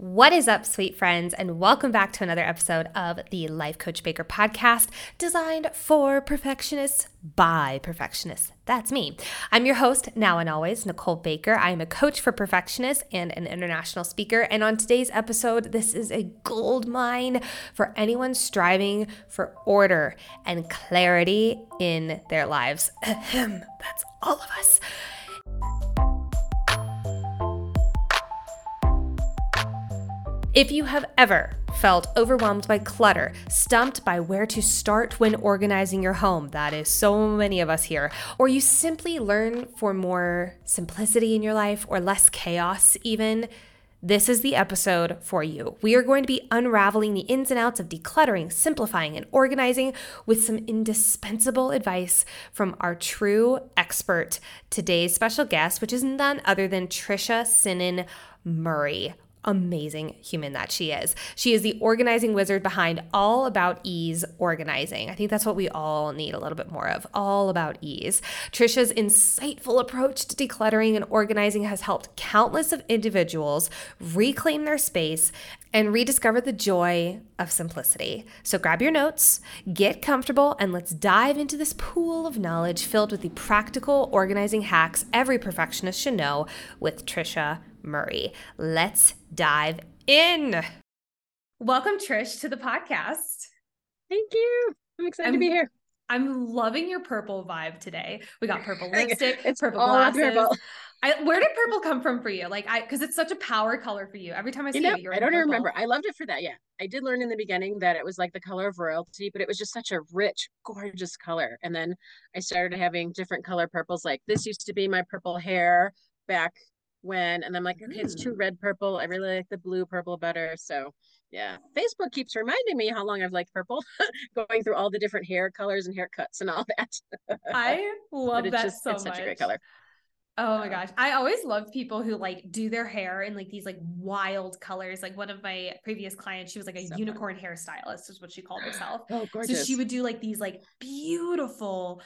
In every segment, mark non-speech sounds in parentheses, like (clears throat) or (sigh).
What is up, sweet friends, and welcome back to another episode of the Life Coach Baker podcast designed for perfectionists by perfectionists. That's me. I'm your host, now and always, Nicole Baker. I am a coach for perfectionists and an international speaker. And on today's episode, this is a gold mine for anyone striving for order and clarity in their lives. (clears throat) That's all of us. If you have ever felt overwhelmed by clutter, stumped by where to start when organizing your home, that is so many of us here, or you simply learn for more simplicity in your life or less chaos, even, this is the episode for you. We are going to be unraveling the ins and outs of decluttering, simplifying, and organizing with some indispensable advice from our true expert, today's special guest, which is none other than Tricia Sinon Murray amazing human that she is. She is the organizing wizard behind All About Ease Organizing. I think that's what we all need a little bit more of all about ease. Tricia's insightful approach to decluttering and organizing has helped countless of individuals reclaim their space and rediscover the joy of simplicity. So grab your notes, get comfortable, and let's dive into this pool of knowledge filled with the practical organizing hacks every perfectionist should know with Tricia Murray. Let's dive in. Welcome, Trish, to the podcast. Thank you. I'm excited I'm, to be here. I'm loving your purple vibe today. We got purple (laughs) lipstick, it's purple glasses. Purple. I, where did purple come from for you? Like I, because it's such a power color for you. Every time I see you, know, it, I don't even remember. I loved it for that. Yeah, I did learn in the beginning that it was like the color of royalty, but it was just such a rich, gorgeous color. And then I started having different color purples. Like this used to be my purple hair back when and I'm like, okay, it's too mm. red purple. I really like the blue purple better. So yeah. Facebook keeps reminding me how long I've liked purple, (laughs) going through all the different hair colors and haircuts and all that. (laughs) I love that just, so it's much. such a great color. Oh my gosh. I always love people who like do their hair in like these like wild colors. Like one of my previous clients, she was like a so unicorn fun. hairstylist, is what she called herself. (gasps) Oh, gorgeous. So she would do like these like beautiful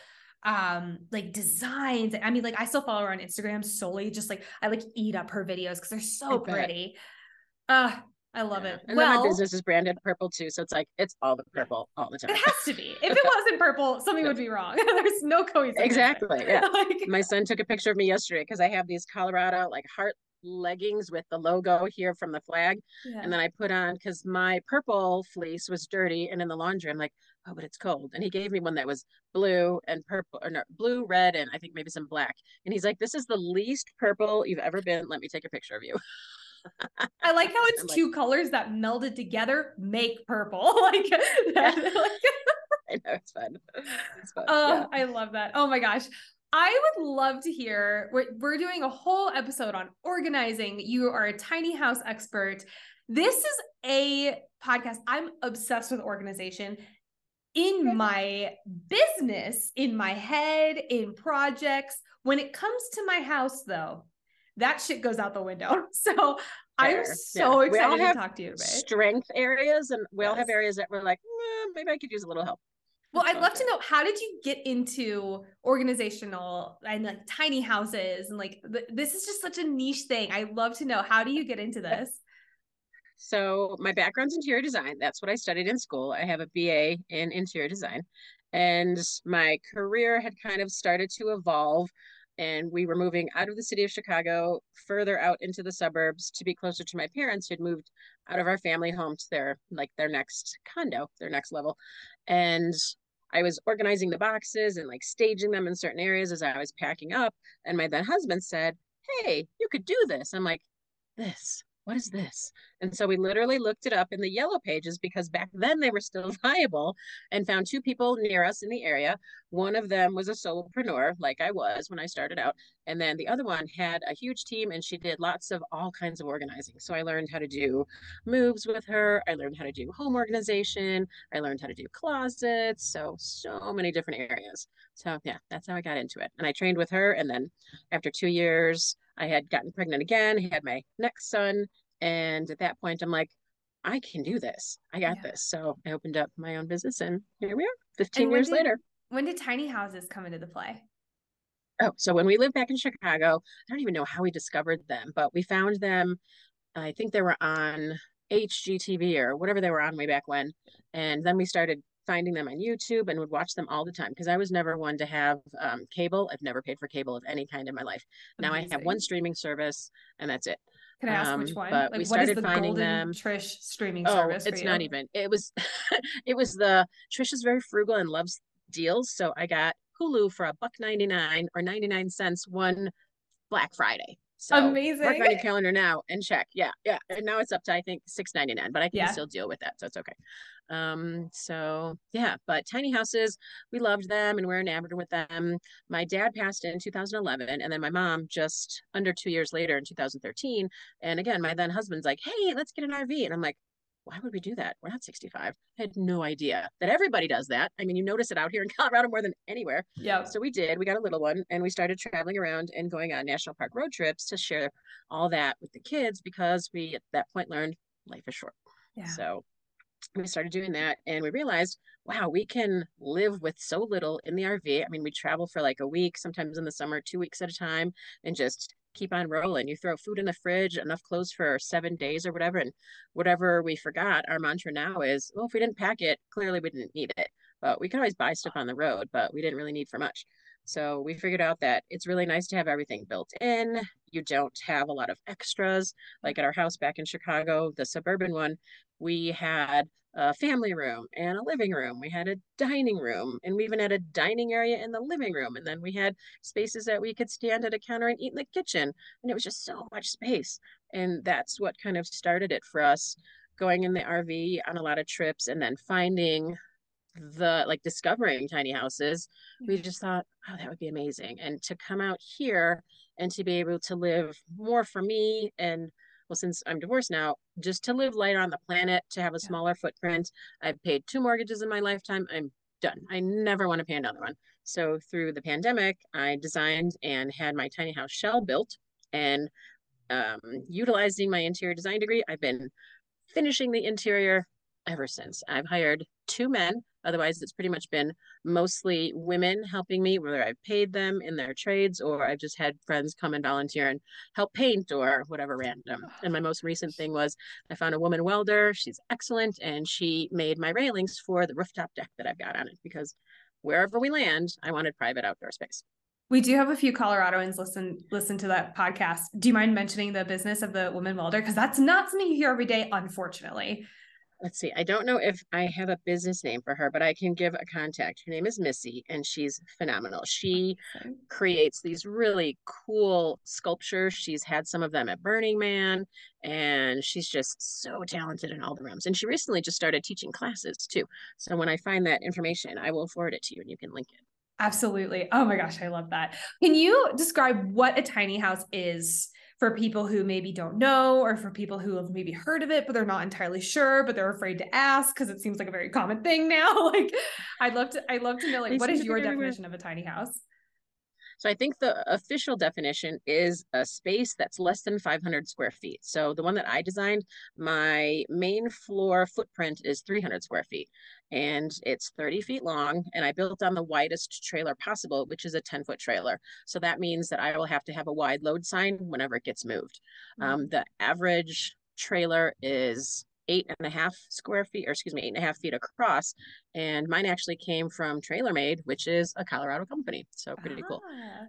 um like designs i mean like i still follow her on instagram solely just like i like eat up her videos because they're so pretty uh I love yeah. it. And well, my business is branded purple too. So it's like it's all the purple all the time. It has to be. If it wasn't purple, something would be wrong. (laughs) There's no coincidence. Exactly. Yeah. (laughs) like, my son took a picture of me yesterday because I have these Colorado like heart leggings with the logo here from the flag. Yeah. And then I put on because my purple fleece was dirty and in the laundry. I'm like, oh, but it's cold. And he gave me one that was blue and purple, or no, blue, red, and I think maybe some black. And he's like, this is the least purple you've ever been. Let me take a picture of you. I like how (laughs) it's I'm two like, colors that melded together make purple. (laughs) like that. (laughs) Like, I know it's fun. It's fun. Oh, yeah. I love that. Oh my gosh. I would love to hear. We're, we're doing a whole episode on organizing. You are a tiny house expert. This is a podcast. I'm obsessed with organization in my business, in my head, in projects. When it comes to my house, though, that shit goes out the window. (laughs) So Fair. I'm so yeah. excited to talk to you. Strength areas, and we yes. all have areas that we're like, eh, maybe I could use a little help. Well, I'd love to know how did you get into organizational and like tiny houses and like th- this is just such a niche thing. I'd love to know how do you get into this? So my background's interior design. That's what I studied in school. I have a BA in interior design, and my career had kind of started to evolve. And we were moving out of the city of Chicago, further out into the suburbs to be closer to my parents who'd moved out of our family home to their like their next condo, their next level. And I was organizing the boxes and like staging them in certain areas as I was packing up. And my then husband said, Hey, you could do this. I'm like, This, what is this? And so we literally looked it up in the yellow pages because back then they were still (laughs) viable and found two people near us in the area. One of them was a solopreneur, like I was when I started out. And then the other one had a huge team and she did lots of all kinds of organizing. So I learned how to do moves with her. I learned how to do home organization. I learned how to do closets. So, so many different areas. So yeah, that's how I got into it. And I trained with her. And then after two years, I had gotten pregnant again, had my next son. And at that point, I'm like, I can do this. I got yeah. this. So I opened up my own business and here we are 15 years did, later. When did tiny houses come into the play? Oh, so when we lived back in Chicago, I don't even know how we discovered them, but we found them I think they were on HGTV or whatever they were on way back when. And then we started finding them on YouTube and would watch them all the time because I was never one to have um, cable. I've never paid for cable of any kind in my life. Now I have one streaming service and that's it. Can I ask um, which one? But like, we started the finding them. Trish streaming oh, service. it's not even. It was, (laughs) it was the Trish is very frugal and loves deals. So I got Hulu for a buck ninety nine or ninety nine cents one Black Friday. So amazing. Mark on your calendar now and check. Yeah, yeah. And now it's up to I think six ninety nine, but I can yeah. still deal with that, so it's okay. Um, so yeah, but tiny houses, we loved them and we're enamored with them. My dad passed in 2011, and then my mom just under two years later in 2013. And again, my then husband's like, "Hey, let's get an RV," and I'm like, why would we do that? We're not 65. I had no idea that everybody does that. I mean, you notice it out here in (laughs) Colorado more than anywhere. Yeah. So we did. We got a little one and we started traveling around and going on national park road trips to share all that with the kids because we at that point learned life is short. Yeah. So we started doing that and we realized, wow, we can live with so little in the RV. I mean, we travel for like a week, sometimes in the summer, two weeks at a time, and just keep on rolling. You throw food in the fridge, enough clothes for seven days or whatever, and whatever we forgot, our mantra now is, well, if we didn't pack it, clearly we didn't need it. But we could always buy stuff on the road, but we didn't really need for much. So we figured out that it's really nice to have everything built in. You don't have a lot of extras. Like at our house back in Chicago, the suburban one, we had a family room and a living room. We had a dining room, and we even had a dining area in the living room. And then we had spaces that we could stand at a counter and eat in the kitchen. And it was just so much space. And that's what kind of started it for us going in the RV on a lot of trips and then finding the like discovering tiny houses. We mm-hmm. just thought, oh, that would be amazing. And to come out here and to be able to live more for me and well, since I'm divorced now, just to live lighter on the planet, to have a smaller footprint. I've paid two mortgages in my lifetime. I'm done. I never want to pay another one. So through the pandemic, I designed and had my tiny house shell built and um, utilizing my interior design degree. I've been finishing the interior ever since. I've hired two men Otherwise, it's pretty much been mostly women helping me, whether I've paid them in their trades or I've just had friends come and volunteer and help paint or whatever random. And my most recent thing was I found a woman welder. She's excellent. And she made my railings for the rooftop deck that I've got on it because wherever we land, I wanted private outdoor space. We do have a few Coloradoans listen listen to that podcast. Do you mind mentioning the business of the woman welder? Because that's not something you hear every day, unfortunately let's see, I don't know if I have a business name for her, but I can give a contact. Her name is Missy, and she's phenomenal. She creates these really cool sculptures. She's had some of them at Burning Man, and she's just so talented in all the realms. And she recently just started teaching classes too. So when I find that information, I will forward it to you and you can link it. Absolutely. Oh my gosh, I love that. Can you describe what a tiny house is? For people who maybe don't know or for people who have maybe heard of it but they're not entirely sure but they're afraid to ask because it seems like a very common thing now. (laughs) Like i'd love to i'd love to know like what is your definition of a tiny house so I think the official definition is a space that's less than 500 square feet. So the one that I designed, my main floor footprint is 300 square feet and it's 30 feet long. And I built on the widest trailer possible, which is a 10 foot trailer. So that means that I will have to have a wide load sign whenever it gets moved. Mm-hmm. Um, the average trailer is eight and a half square feet, or excuse me, eight and a half feet across. And mine actually came from TrailerMade, which is a Colorado company. So pretty ah. cool.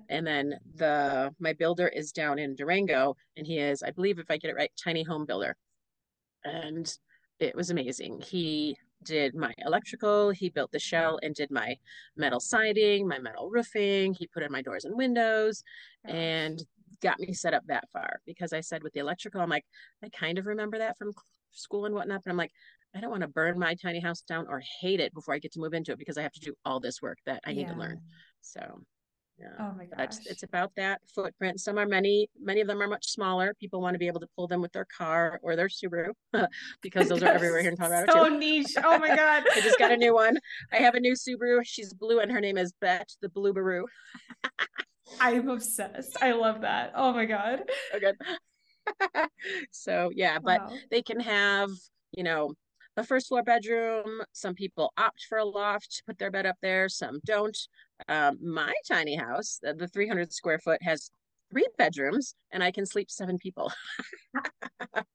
And then the my builder is down in Durango, and he is, I believe, if I get it right, tiny home builder. And it was amazing. He did my electrical, he built the shell and did my metal siding, my metal roofing, he put in my doors and windows, Gosh. and got me set up that far because I said with the electrical, I'm like, I kind of remember that from school and whatnot. But I'm like, I don't want to burn my tiny house down or hate it before I get to move into it because I have to do all this work that I need to learn. So yeah. Oh my gosh. It's, it's about that footprint. Some are many, many of them are much smaller. People want to be able to pull them with their car or their Subaru (laughs) because those are everywhere here in (laughs) Colorado. So too. niche. Oh my God. (laughs) I just got a new one. I have a new Subaru. She's blue and her name is Bet the Blue Baru. I'm obsessed. I love that. Oh my God. Good. (laughs) so yeah, but wow. they can have, you know, a first floor bedroom. Some people opt for a loft, to put their bed up there. Some don't. Um, my tiny house, the 300 square foot, has three bedrooms and I can sleep seven people. (laughs)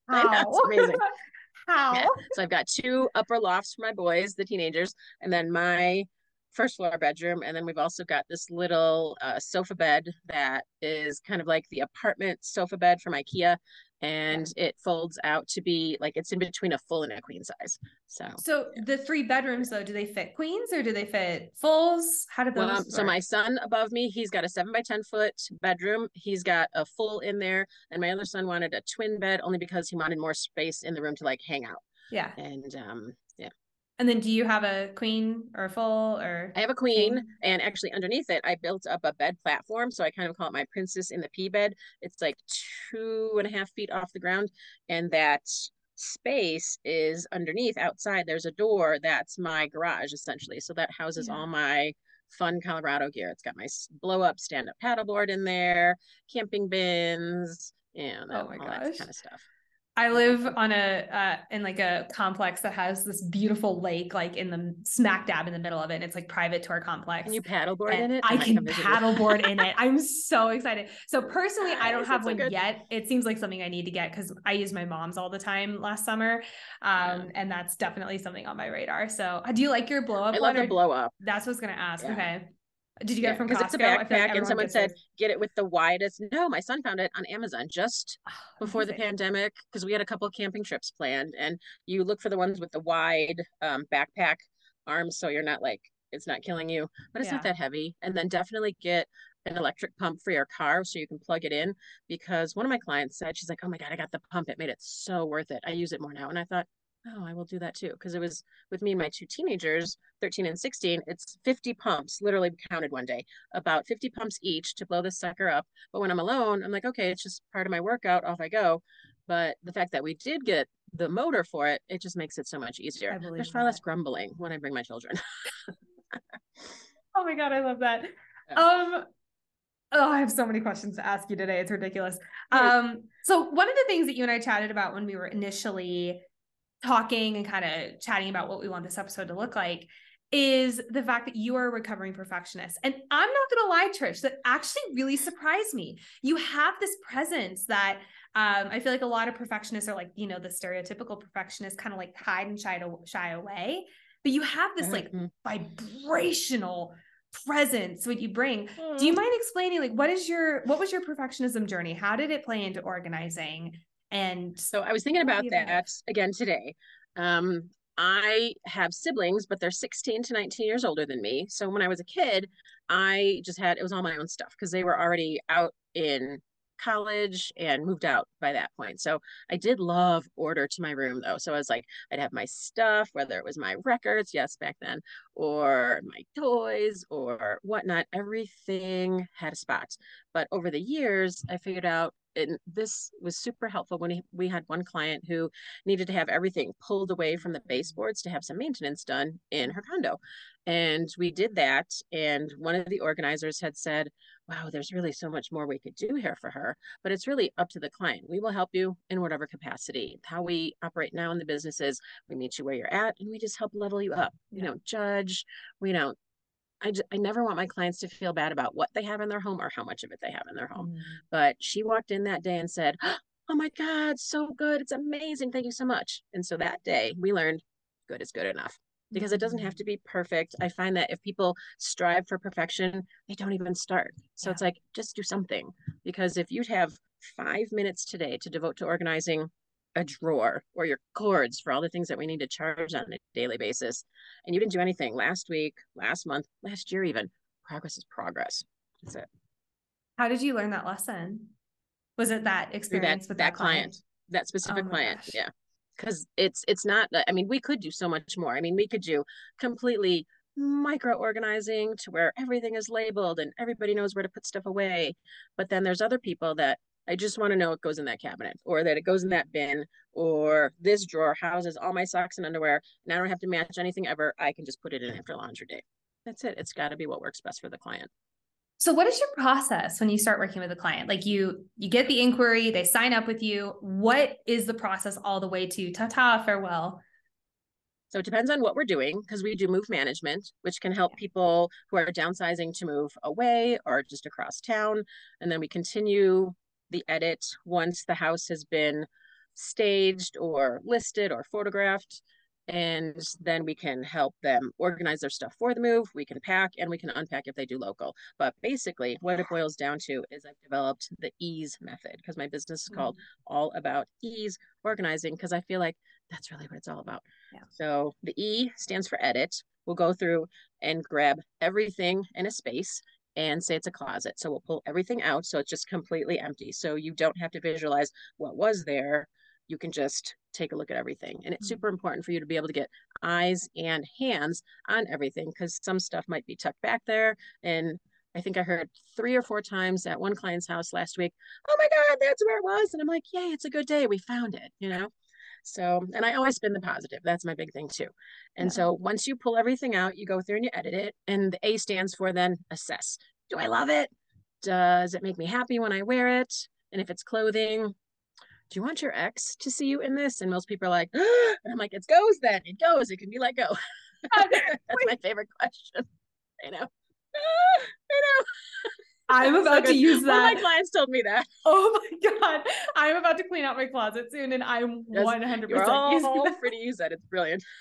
That's amazing. (laughs) How? Yeah. So I've got two upper lofts for my boys, the teenagers, and then my first floor bedroom. And then we've also got this little uh, sofa bed that is kind of like the apartment sofa bed from IKEA and it folds out to be like it's in between a full and a queen size. So, so the three bedrooms though, do they fit queens or do they fit fulls? How did those? Well, um, so my son above me, he's got a seven by ten foot bedroom. He's got a full in there, and my other son wanted a twin bed only because he wanted more space in the room to like hang out. Yeah, and um. And then do you have a queen or a full or I have a queen king? and actually underneath it I built up a bed platform. So I kind of call it my princess in the pea bed. It's like two and a half feet off the ground. And that space is underneath outside. There's a door that's my garage essentially. So that houses yeah. all my fun Colorado gear. It's got my blow up stand up paddleboard in there, camping bins, and oh my all gosh. that kind of stuff. I live on a uh, in like a complex that has this beautiful lake like in the smack dab in the middle of it. And it's like private to our complex. Can you paddleboard in it? I, I can paddleboard in it. (laughs) I'm so excited. So personally, I don't have one yet. It seems like something I need to get because I use my mom's all the time last summer, um, yeah. and that's definitely something on my radar. So, do you like your blow up? I love the blow up. That's what I was gonna ask. Yeah. Okay. Did you get yeah, it from Costco? It's a backpack, like and someone said get it with the widest. No, my son found it on Amazon just oh, before the pandemic because we had a couple camping trips planned, and you look for the ones with the wide um, backpack arms, so you're not like it's not killing you, but it's yeah. not that heavy. And then definitely get an electric pump for your car so you can plug it in because one of my clients said she's like, "Oh my god, I got the pump. It made it so worth it. I use it more now." And I thought, oh, I will do that too. Because it was with me and my two teenagers, 13 and 16, it's 50 pumps, literally counted one day, about 50 pumps each to blow this sucker up. But when I'm alone, I'm like, okay, it's just part of my workout, off I go. But the fact that we did get the motor for it, it just makes it so much easier. There's far that. less grumbling when I bring my children. (laughs) oh my God, I love that. Yeah. Um, Oh, I have so many questions to ask you today. It's ridiculous. Um, so one of the things that you and I chatted about when we were initially talking and kind of chatting about what we want this episode to look like is the fact that you are a recovering perfectionist. And I'm not going to lie, Trish, that actually really surprised me. You have this presence that um, I feel like a lot of perfectionists are like, you know, the stereotypical perfectionist kind of like hide and shy, to, shy away. But you have this like mm-hmm. vibrational presence what you bring mm. do you mm-hmm. mind explaining like what is your what was your perfectionism journey how did it play into organizing and so I was thinking about that again today. Um, I have siblings, but they're 16 to 19 years older than me. So when I was a kid, I just had it was all my own stuff because they were already out in college and moved out by that point. So I did love order to my room though. So I was like, I'd have my stuff, whether it was my records, yes, back then, or my toys or whatnot. Everything had a spot. But over the years, I figured out and this was super helpful when we had one client who needed to have everything pulled away from the baseboards to have some maintenance done in her condo. And we did that. And one of the organizers had said, Wow, there's really so much more we could do here for her. But it's really up to the client. We will help you in whatever capacity. How we operate now in the business is we meet you where you're at and we just help level you up. Yeah. We don't judge. We don't I, I never want my clients to feel bad about what they have in their home or how much of it they have in their home. Mm. But she walked in that day and said, (gasps) Oh my God, so good. It's amazing. Thank you so much. And so that day we learned good is good enough because it doesn't have mm. to be perfect. I find that if people strive for perfection, they don't even start. So yeah. it's like, just do something. Because if you have five minutes today to devote to organizing a drawer or your cords for all the things that we need to charge on a daily basis and you didn't do anything last week last month last year even progress is progress that's it how did you learn that lesson was it that experience that, with that, that client? client? that specific oh client gosh. yeah because it's it's not i mean we could do so much more i mean we could do completely micro organizing to where everything is labeled and everybody knows where to put stuff away but then there's other people that I just want to know what goes in that cabinet or that it goes in that bin or this drawer houses all my socks and underwear and I don't have to match anything ever. I can just put it in after laundry day. That's it. It's got to be what works best for the client. So what is your process when you start working with a client? Like you you get the inquiry, they sign up with you. What is the process all the way to ta-ta farewell? So it depends on what we're doing because we do move management, which can help people who are downsizing to move away or just across town. And then we continue the edit once the house has been staged or listed or photographed and then we can help them organize their stuff for the move we can pack and we can unpack if they do local but basically what it boils down to is i've developed the ease method because my business is called mm-hmm. all about ease organizing because i feel like that's really what it's all about yeah. so the e stands for edit we'll go through and grab everything in a space and say it's a closet so we'll pull everything out so it's just completely empty so you don't have to visualize what was there you can just take a look at everything. And it's mm-hmm. super important for you to be able to get eyes and hands on everything because some stuff might be tucked back there. And I think I heard three or four times at one client's house last week, oh my God, that's where it was. And I'm like, yay, it's a good day. We found it, you know? So, and I always spin the positive. That's my big thing too. And yeah. so once you pull everything out, you go through and you edit it. And the A stands for then assess. Do I love it? Does it make me happy when I wear it? And if it's clothing, do you want your ex to see you in this? And most people are like, (gasps) and I'm like, it goes then. It goes. It can be let go. (laughs) That's my favorite question. I know. (laughs) I know. I'm about so to use that. One of my clients told me that. (laughs) Oh my god! I'm about to clean out my closet soon, and I'm 100 percent all free to use that. It's brilliant. (laughs)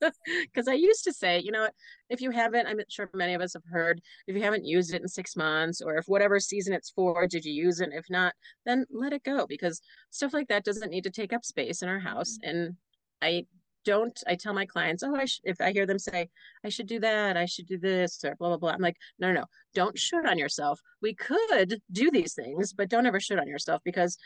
Because I used to say, you know, if you haven't, I'm sure many of us have heard, if you haven't used it in six months or if whatever season it's for, did you use it? If not, then let it go because stuff like that doesn't need to take up space in our house. Mm-hmm. And I don't, I tell my clients, oh, I sh-, if I hear them say, I should do that, I should do this, or blah, blah, blah. I'm like, no, no, no, don't shoot on yourself. We could do these things, but don't ever shoot on yourself because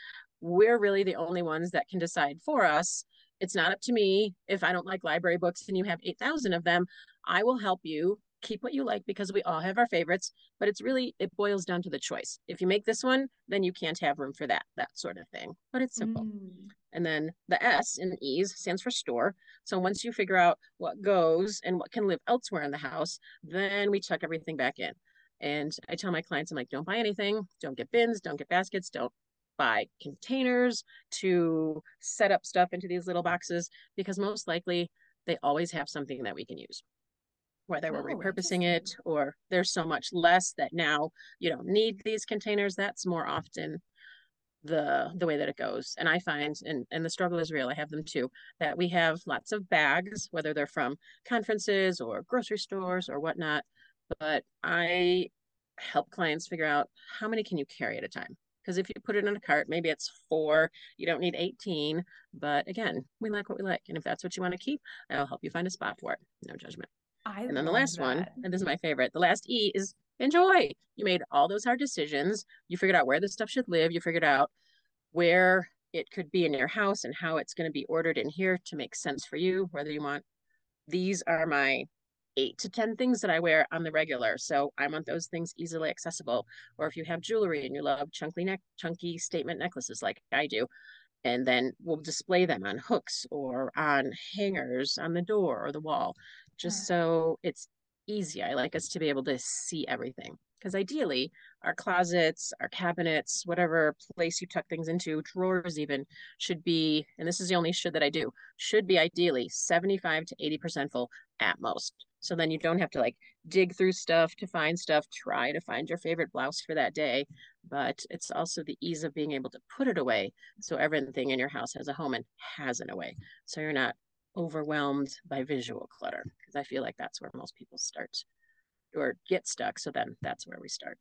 we're really the only ones that can decide for us it's not up to me if I don't like library books and you have 8,000 of them. I will help you keep what you like because we all have our favorites, but it's really, it boils down to the choice. If you make this one, then you can't have room for that, that sort of thing. But it's simple. Mm. And then the S in ease stands for store. So once you figure out what goes and what can live elsewhere in the house, then we check everything back in. And I tell my clients, I'm like, don't buy anything, don't get bins, don't get baskets, don't buy containers to set up stuff into these little boxes because most likely they always have something that we can use whether we're oh, repurposing it or there's so much less that now you don't need these containers that's more often the the way that it goes and i find and and the struggle is real i have them too that we have lots of bags whether they're from conferences or grocery stores or whatnot but i help clients figure out how many can you carry at a time because if you put it in a cart, maybe it's four, you don't need 18. But again, we like what we like. And if that's what you want to keep, I'll help you find a spot for it. No judgment. I and then the last that. one, and this is my favorite, the last E is enjoy. You made all those hard decisions. You figured out where the stuff should live. You figured out where it could be in your house and how it's going to be ordered in here to make sense for you, whether you want these are my eight to 10 things that I wear on the regular. So I want those things easily accessible. Or if you have jewelry and you love chunky neck, chunky statement necklaces like I do, and then we'll display them on hooks or on hangers on the door or the wall, just so it's easy. I like us to be able to see everything because ideally our closets our cabinets whatever place you tuck things into drawers even should be and this is the only should that i do should be ideally 75 to 80 percent full at most so then you don't have to like dig through stuff to find stuff, try to find your favorite blouse for that day. But it's also the ease of being able to put it away. So everything in your house has a home and has an away. So you're not overwhelmed by visual clutter. Because I feel like that's where most people start or get stuck. So then that's where we start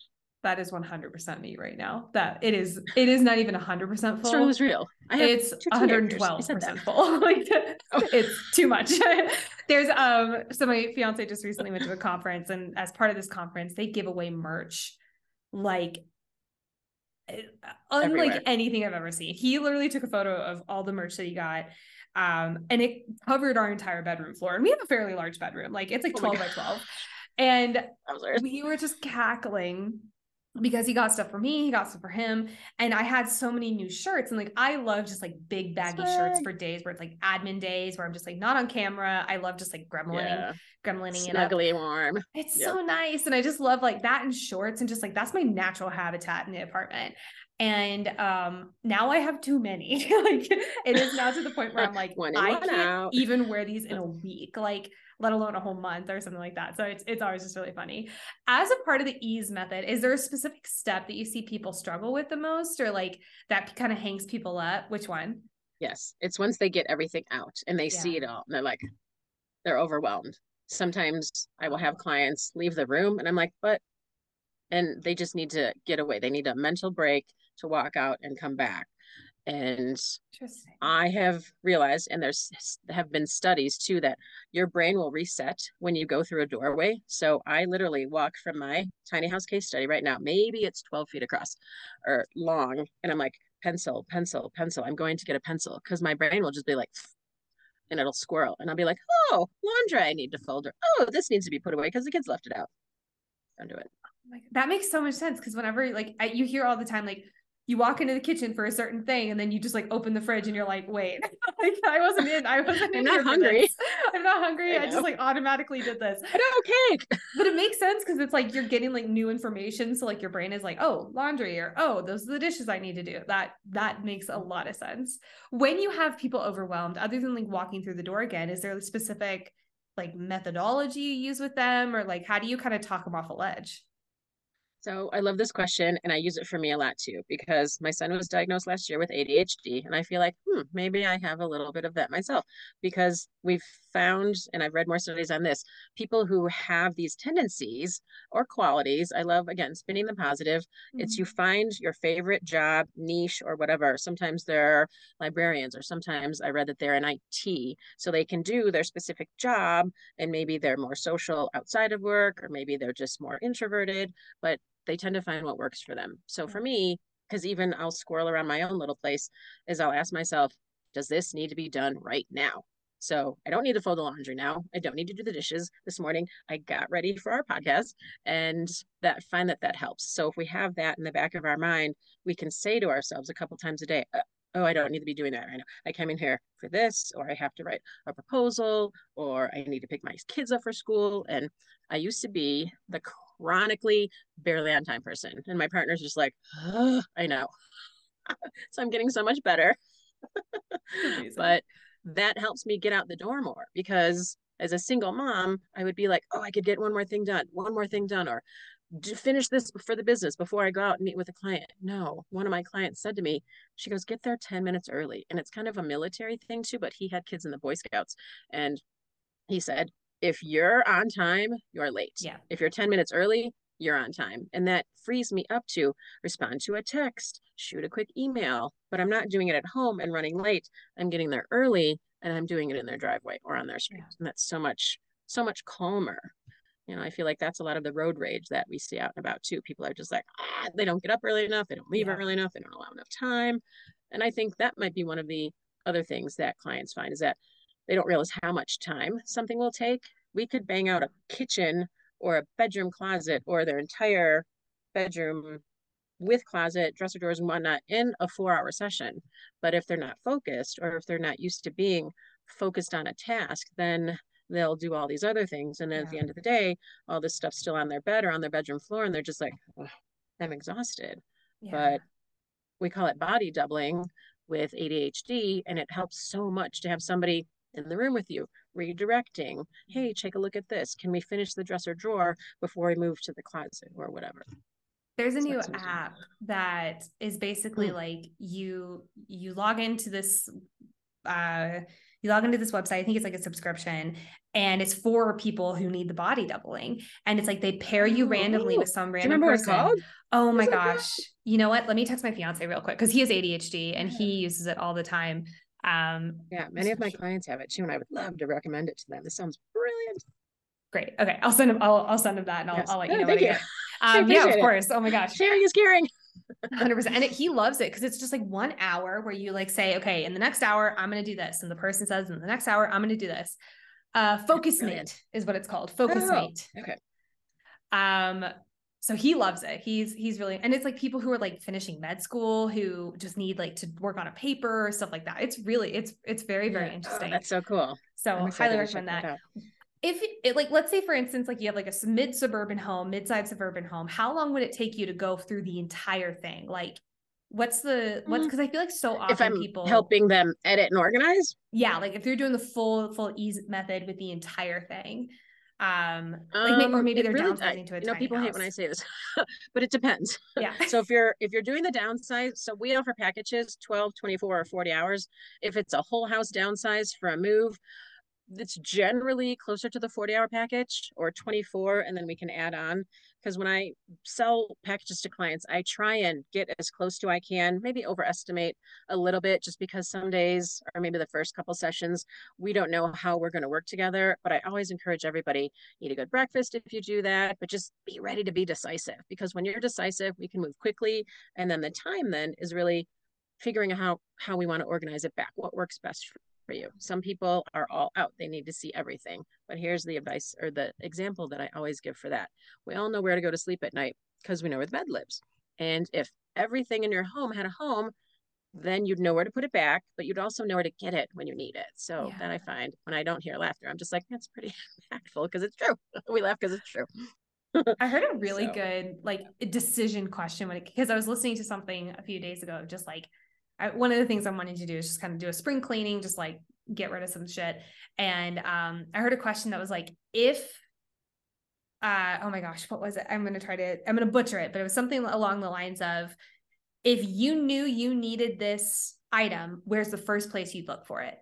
that is 100% me right now that it is it is not even 100% full it was real it's 112% full (laughs) like oh. it's too much (laughs) there's um so my fiance just recently went to a conference and as part of this conference they give away merch like uh, unlike Everywhere. anything I've ever seen. He literally took a photo of all the merch that he got. Um, and it covered our entire bedroom floor. And we have a fairly large bedroom, like it's like 12 oh by 12. And we were just cackling because he got stuff for me, he got stuff for him. And I had so many new shirts. And like I love just like big baggy Swag. shirts for days where it's like admin days where I'm just like not on camera. I love just like gremlining, yeah. gremlining it up. warm. It's so nice. And I just love like that in shorts and just like that's my natural habitat in the apartment. And um now I have too many. (laughs) like it is now to the point where I'm like, (laughs) I can't out. even wear these in a week. Like let alone a whole month or something like that. So it's it's always just really funny. As a part of the ease method, is there a specific step that you see people struggle with the most or like that kind of hangs people up? Which one? Yes. It's once they get everything out and they yeah. see it all and they're like they're overwhelmed. Sometimes I will have clients leave the room and I'm like, but and they just need to get away. They need a mental break to walk out and come back. And I have realized, and there's have been studies too, that your brain will reset when you go through a doorway. So I literally walk from my tiny house case study right now. Maybe it's 12 feet across or long. And I'm like, pencil, pencil, pencil. I'm going to get a pencil because my brain will just be like, (sniffs) and it'll squirrel. And I'll be like, oh, laundry I need to fold. Or, oh, this needs to be put away because the kids left it out. Don't do it. Oh that makes so much sense because whenever like I, you hear all the time like you walk into the kitchen for a certain thing and then you just like open the fridge and you're like wait (laughs) like i wasn't in i wasn't i'm not hungry. (laughs) i'm not hungry. I, I, just like automatically did this. I know cake. (laughs) But it makes sense because it's like you're getting like new information so like your brain is like oh laundry or oh those are the dishes i need to do. That that makes a lot of sense. When you have people overwhelmed other than like walking through the door again is there a specific like methodology you use with them or like how do you kind of talk them off a ledge so I love this question and I use it for me a lot too because my son was diagnosed last year with ADHD and I feel like, hmm, maybe I have a little bit of that myself because we've found and I've read more studies on this, people who have these tendencies or qualities, I love again spinning the positive. Mm-hmm. It's you find your favorite job, niche or whatever. Sometimes they're librarians or sometimes I read that they're in IT so they can do their specific job and maybe they're more social outside of work or maybe they're just more introverted, but they tend to find what works for them. So for me, because even I'll squirrel around my own little place, is I'll ask myself, does this need to be done right now? So I don't need to fold the laundry now. I don't need to do the dishes this morning. I got ready for our podcast and that find that that helps. So if we have that in the back of our mind, we can say to ourselves a couple times a day, uh, oh, I don't need to be doing that right now. I came in here for this, or I have to write a proposal, or I need to pick my kids up for school. And I used to be the chronically barely on time person. And my partner's just like, oh, I know. (laughs) so I'm getting so much better. but that helps me get out the door more because as a single mom, I would be like, oh, I could get one more thing done, one more thing done, or finish this for the business before I go out and meet with a client. No, one of my clients said to me, she goes, get there 10 minutes early. And it's kind of a military thing too, but he had kids in the Boy Scouts. And he said, if you're on time, you're late. Yeah. If you're 10 minutes early, you're on time. And that frees me up to respond to a text, shoot a quick email, but I'm not doing it at home and running late. I'm getting there early and I'm doing it in their driveway or on their street. Yeah. And that's so much, so much calmer. You know, I feel like that's a lot of the road rage that we see out and about too. People are just like, ah, they don't get up early enough, they don't leave yeah. early enough, they don't allow enough time. And I think that might be one of the other things that clients find is that they don't realize how much time something will take. We could bang out a kitchen or a bedroom closet or their entire bedroom with closet, dresser drawers, and whatnot in a four hour session. But if they're not focused or if they're not used to being focused on a task, then they'll do all these other things. And then yeah. at the end of the day, all this stuff's still on their bed or on their bedroom floor, and they're just like, I'm exhausted. Yeah. But we call it body doubling with ADHD, and it helps so much to have somebody in the room with you, redirecting. Hey, take a look at this. Can we finish the dresser drawer before we move to the closet or whatever? There's a new app that is basically mm. like you you log into this uh you log into this website, I think it's like a subscription, and it's for people who need the body doubling. And it's like they pair you randomly with some random person. Oh my gosh. You know what? Let me text my fiance real quick because he has ADHD and he uses it all the time. Um, yeah, many of my clients have it too, and I would love to recommend it to them. This sounds brilliant. Great. Okay, I'll send them. I'll, I'll send them that, and I'll, yes. I'll let you oh, know. Thank you. (laughs) Um, yeah, of it. course. Oh my gosh, sharing is caring. (laughs) 100% and it, he loves it because it's just like one hour where you like say okay in the next hour i'm going to do this and the person says in the next hour i'm going to do this uh Focusmate is what it's called focus oh, mate okay um so he loves it. He's he's really and it's like people who are like finishing med school who just need like to work on a paper or stuff like that. It's really it's it's very very Yeah. Oh, interesting. that's so cool. so highly recommend that. out. If it, like let's say for instance like you have like a mid suburban home, mid-sized suburban home, how long would it take you to go through the entire thing? Like what's the what's Mm. because I feel like so often If I'm people helping them edit and organize, yeah, like if they're doing the full full ease method with the entire thing. Um, like or um, maybe they're really- downsizing I- to a you know people hate when I say this, (laughs) but it depends. Yeah. (laughs) so if you're if you're doing the downsize so we offer packages 12 24 or 40 hours if it's a whole house downsize for a move it's generally closer to the 40 hour package or 24 and then we can add on. Because when i sell packages to clients i try and get as close to i can maybe overestimate a little bit just because some days or maybe the first couple sessions we don't know how we're going to work together. But i always encourage everybody eat a good breakfast if you do that but just be ready to be decisive because when you're decisive we can move quickly and then the time then is really figuring out how how we want to organize it back what works best for, you. Some people are all out they need to see everything but here's the advice or the example that i always give for that. We all know where to go to sleep at night because we know where the bed lives and if everything in your home had a home then you'd know where to put it back but you'd also know where to get it when you need it. So that i find when i don't hear laughter i'm just like that's pretty (laughs) impactful because it's true. (laughs) We laugh because it's true. I heard a (laughs) really So- good like decision question when because I was listening to something a few days ago, just like I, one of the things I'm wanting to do is just kind of do a spring cleaning, just like get rid of some shit. And um, I heard a question that was like, if uh oh my gosh, what was it? I'm gonna try to I'm gonna butcher it, but it was something along the lines of if you knew you needed this item, where's the first place you'd look for it?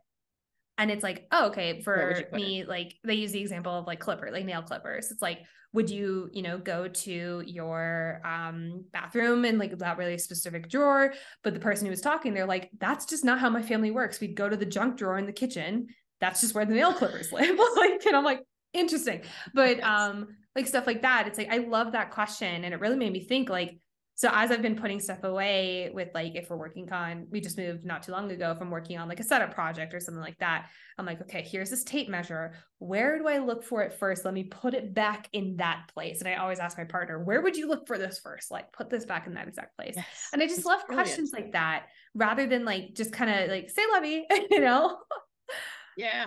And it's like, oh, okay, for me, like they use the example of like clipper, like nail clippers. It's like, would you, you know, go to your um bathroom and like that really specific drawer? But the person who was talking, they're like, that's just not how my family works. We'd go to the junk drawer in the kitchen. That's just where the nail clippers live. (laughs) like, and I'm like, interesting. But um, like stuff like that. It's like I love that question. And it really made me think like, so as I've been putting stuff away with like if we're working on, we just moved not too long ago from working on like a setup project or something like that. I'm like, okay, here's this tape measure. Where do I look for it first? Let me put it back in that place. And I always ask my partner, where would you look for this first? Like put this back in that exact place. Yes, And I just love brilliant. questions like that rather than like just kind of like say lovey, (laughs) you know? Yeah.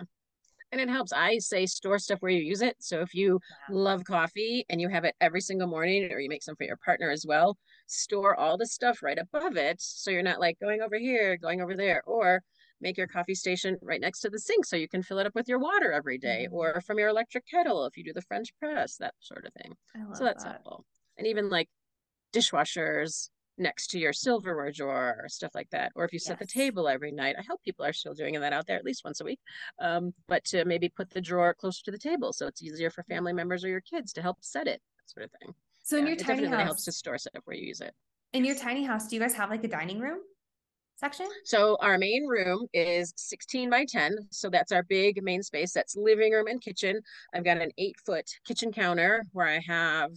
And it helps. I say store stuff where you use it. So if you love coffee and you have it every single morning, or you make some for your partner as well, store all the stuff right above it. So you're not like going over here, going over there, or make your coffee station right next to the sink so you can fill it up with your water every day, Mhm. or from your electric kettle if you do the French press, that sort of thing. So that's that. helpful. And even like dishwashers next to your silverware drawer or stuff like that. Or if you set the table every night, I hope people are still doing that out there at least once a week. Um, but to maybe put the drawer closer to the table so it's easier for family members or your kids to help set it, that sort of thing. So in Yeah, your it tiny definitely house, helps to store stuff where you use it. in your tiny house, do you guys have like a dining room section? So our main room is 16 by 10. So that's our big main space. That's living room and kitchen. I've got an eight foot kitchen counter where I have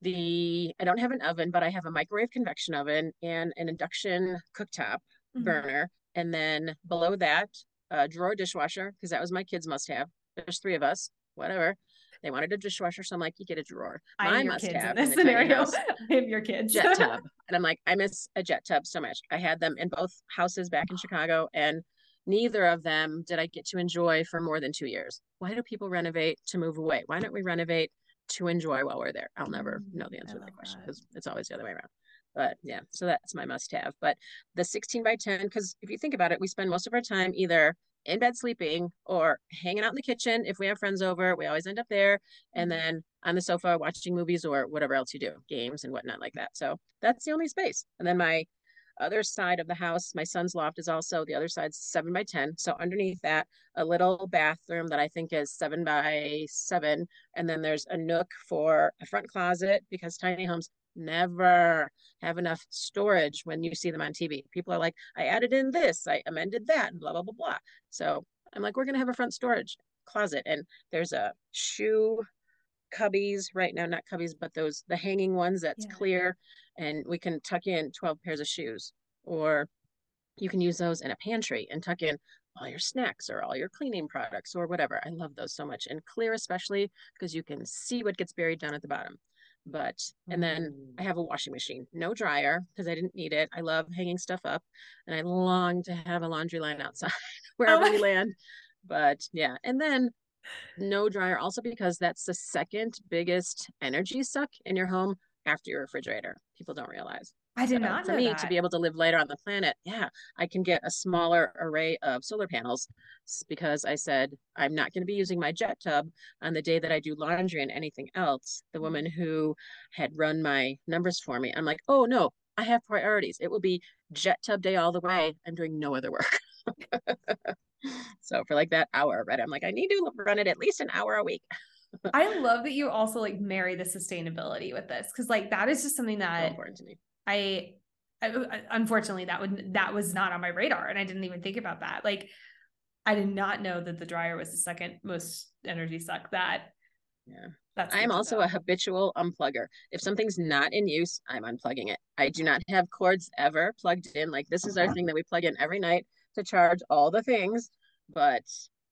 the, I don't have an oven, but I have a microwave convection oven and an induction cooktop Mhm. burner. And then below that, a drawer dishwasher, because that was my kids' must have. There's three of us, whatever. They wanted a dishwasher. So I'm like, you get a drawer. I My am your must kids in (laughs) have this scenario. I am your kids. jet tub. (laughs) And I'm like, I miss a jet tub so much. I had them in both houses back in Chicago, and neither of them did I get to enjoy for more than two years. Why do people renovate to move away? Why don't we renovate to enjoy while we're there? I'll never Mm, know the answer to that question because it's always the other way around. But yeah, so that's my must have. But the 16 by 10, because if you think about it, we spend most of our time either in bed sleeping or hanging out in the kitchen. If we have friends over, we always end up there. And Mhm. then on the sofa watching movies or whatever else you do, games and whatnot like that. So that's the only space. And then my other side of the house, my son's loft is also the other side's seven by 10. So underneath that, a little bathroom that I think is seven by seven. And then there's a nook for a front closet because tiny homes never have enough storage when you see them on TV. People are like, I added in this, I amended that, and blah, blah, blah, blah. So I'm like, we're going to have a front storage closet. And there's a shoe cubbies right now, not cubbies, but those, the hanging ones that's Yeah. clear. And we can tuck in 12 pairs of shoes. Or you can use those in a pantry and tuck in all your snacks or all your cleaning products or whatever. I love those so much. And clear, especially because you can see what gets buried down at the bottom. But and then mm. I have a washing machine, no dryer because I didn't need it. I love hanging stuff up, and I long to have a laundry line outside (laughs) wherever we (laughs) land. But yeah, and then no dryer also because that's the second biggest energy suck in your home after your refrigerator. People don't realize. I did not for know me that. to be able to live later on the planet, yeah, I can get a smaller array of solar panels because I said I'm not going to be using my jet tub on the day that I do laundry and anything else. The mm-hmm. woman who had run my numbers for me, I'm like, oh no, I have priorities. It will be jet tub day all the way. I'm doing no other work. (laughs) so for like that hour, right? I'm like, I need to run it at least an hour a week. I love that (laughs) you also like marry the sustainability with this because like that is just something So that important to me. I, I unfortunately that would that was not on my radar and I didn't even think about that. Like I did not know that the dryer was the second most energy suck. That Yeah. that's I'm also a habitual unplugger. If something's not in use, I'm unplugging it. I do not have cords ever plugged in. Like this is our thing that we plug in every night to charge all the things, but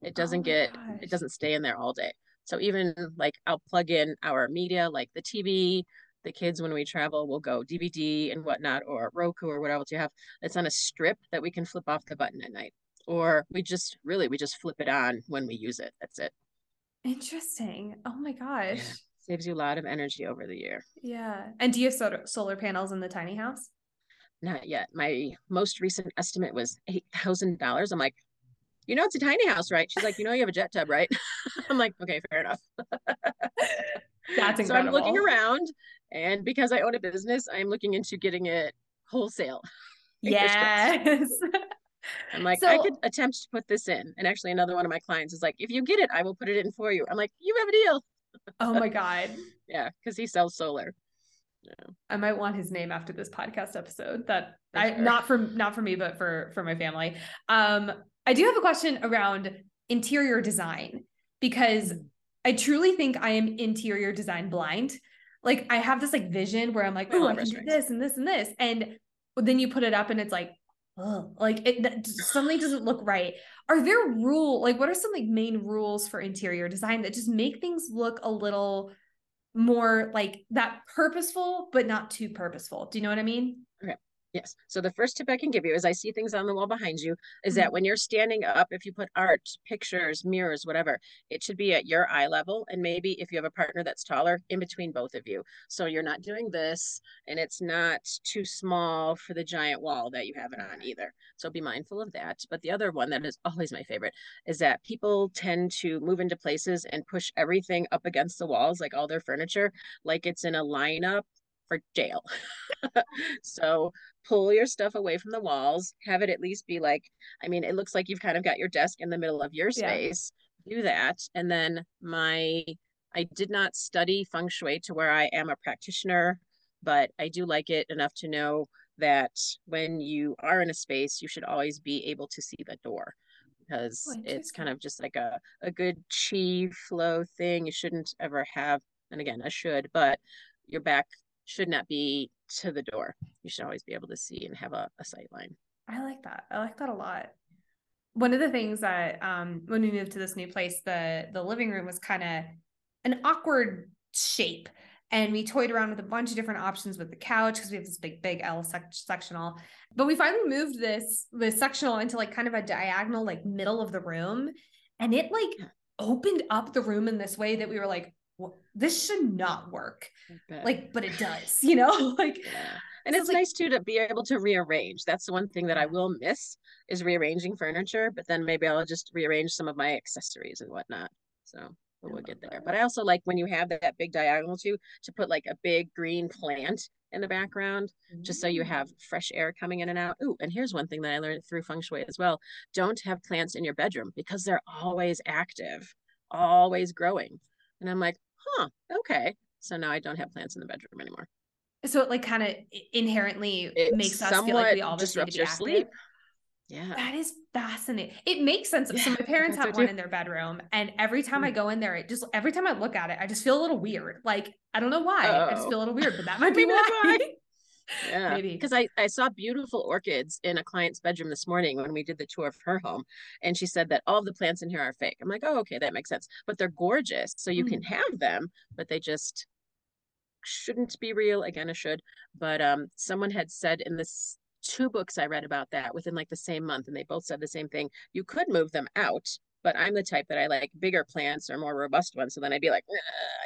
it oh doesn't Oh get gosh. it doesn't stay in there all day. So even like I'll plug in our media, like the TV, the kids when we travel will go DVD and whatnot, or Roku or whatever else you have. It's on a strip that we can flip off the button at night. Or we just really we just flip it on when we use it. That's it. Interesting. Oh my gosh. Saves you a lot of energy over the year. Yeah. And do you have solar solar panels in the tiny house? Not yet. My most recent estimate was eight thousand dollars. I'm like, you know, it's a tiny house, right? She's like, you know, you have a jet tub, right? (laughs) I'm like, okay, fair enough. (laughs) That's So I'm looking around, and because I own a business, I'm looking into getting it wholesale. (laughs) Yes. (laughs) I'm like, I could attempt to put this in. And actually, another one of my clients is like, if you get it, I will put it in for you. I'm like, you have a deal. oh my (laughs) God. Yeah, because he sells solar. Yeah. I might want his name after this podcast episode. That For I sure. not for not for me, but for for my family. Um, I do have a question around interior design because. I truly think I am interior design blind. Like I have this like vision where I'm like, oh, I can do this and this and this, and then you put it up and it's like, oh, like it that- something doesn't look right. Are there rule like what are some like main rules for interior design that just make things look a little more like that purposeful but not too purposeful? Do you know what I mean? Yes. So the first tip I can give you is I see things on the wall behind you is Mm-hmm. that when you're standing up, if you put art, pictures, mirrors, whatever, it should be at your eye level. And maybe if you have a partner that's taller, in between both of you. So you're not doing this and it's not too small for the giant wall that you have it on either. So be mindful of that. But the other one that is always my favorite is that people tend to move into places and push everything up against the walls, like all their furniture, like it's in a lineup for jail. (laughs) so pull your stuff away from the walls, have it at least be like, I mean, it looks like you've kind of got your desk in the middle of your Yeah. space. Do that. And then my, I did not study feng shui to where I am a practitioner, but I do like it enough to know that when you are in a space, you should always be able to see the door because Oh, it's kind of just like a, a good chi flow thing. You shouldn't ever have, and again, I should, but your back should not be to the door. You should always be able to see and have a, a sight line. I like that. I like that a lot. One of the things that um when we moved to this new place, the the living room was kind of an awkward shape. And we toyed around with a bunch of different options with the couch because we have this big, big L sec- sectional. But we finally moved this this sectional into like kind of a diagonal, like middle of the room, and it like opened up the room in this way that we were like, this should not work. Like, but it does, you know, (laughs) like yeah. And so it's like- nice too to be able to rearrange. That's the one thing that I will miss is rearranging furniture, but then maybe I'll just rearrange some of my accessories and whatnot. So we'll get there. that. But I also like when you have that, that big diagonal too, to put like a big green plant in the background, just so you have mm. fresh air coming in and out. Ooh, and here's one thing that I learned through feng shui as well. Don't have plants in your bedroom because they're always active, always growing. And I'm like, huh, okay. So now I don't have plants in the bedroom anymore. so it like kind of inherently It makes us feel like we just need to be active. sleep. Yeah. That is fascinating. It makes sense. So my parents have one in their bedroom, and every time I Mm. go in there, it just every time I look at it, I just feel a little weird. Like I don't know why. I just feel a little weird, but that (laughs) might be that's why. (laughs) Yeah. Maybe. Because I, I saw beautiful orchids in a client's bedroom this morning when we did the tour of her home. And she said that all the plants in here are fake. I'm like, oh, okay, that makes sense. But they're gorgeous. So you can Mm. have them, but they just shouldn't be real. Again, it should. But um, someone had said in this two books I read about that within like the same month, and they both said the same thing. You could move them out, but I'm the type that I like bigger plants or more robust ones. So then I'd be like,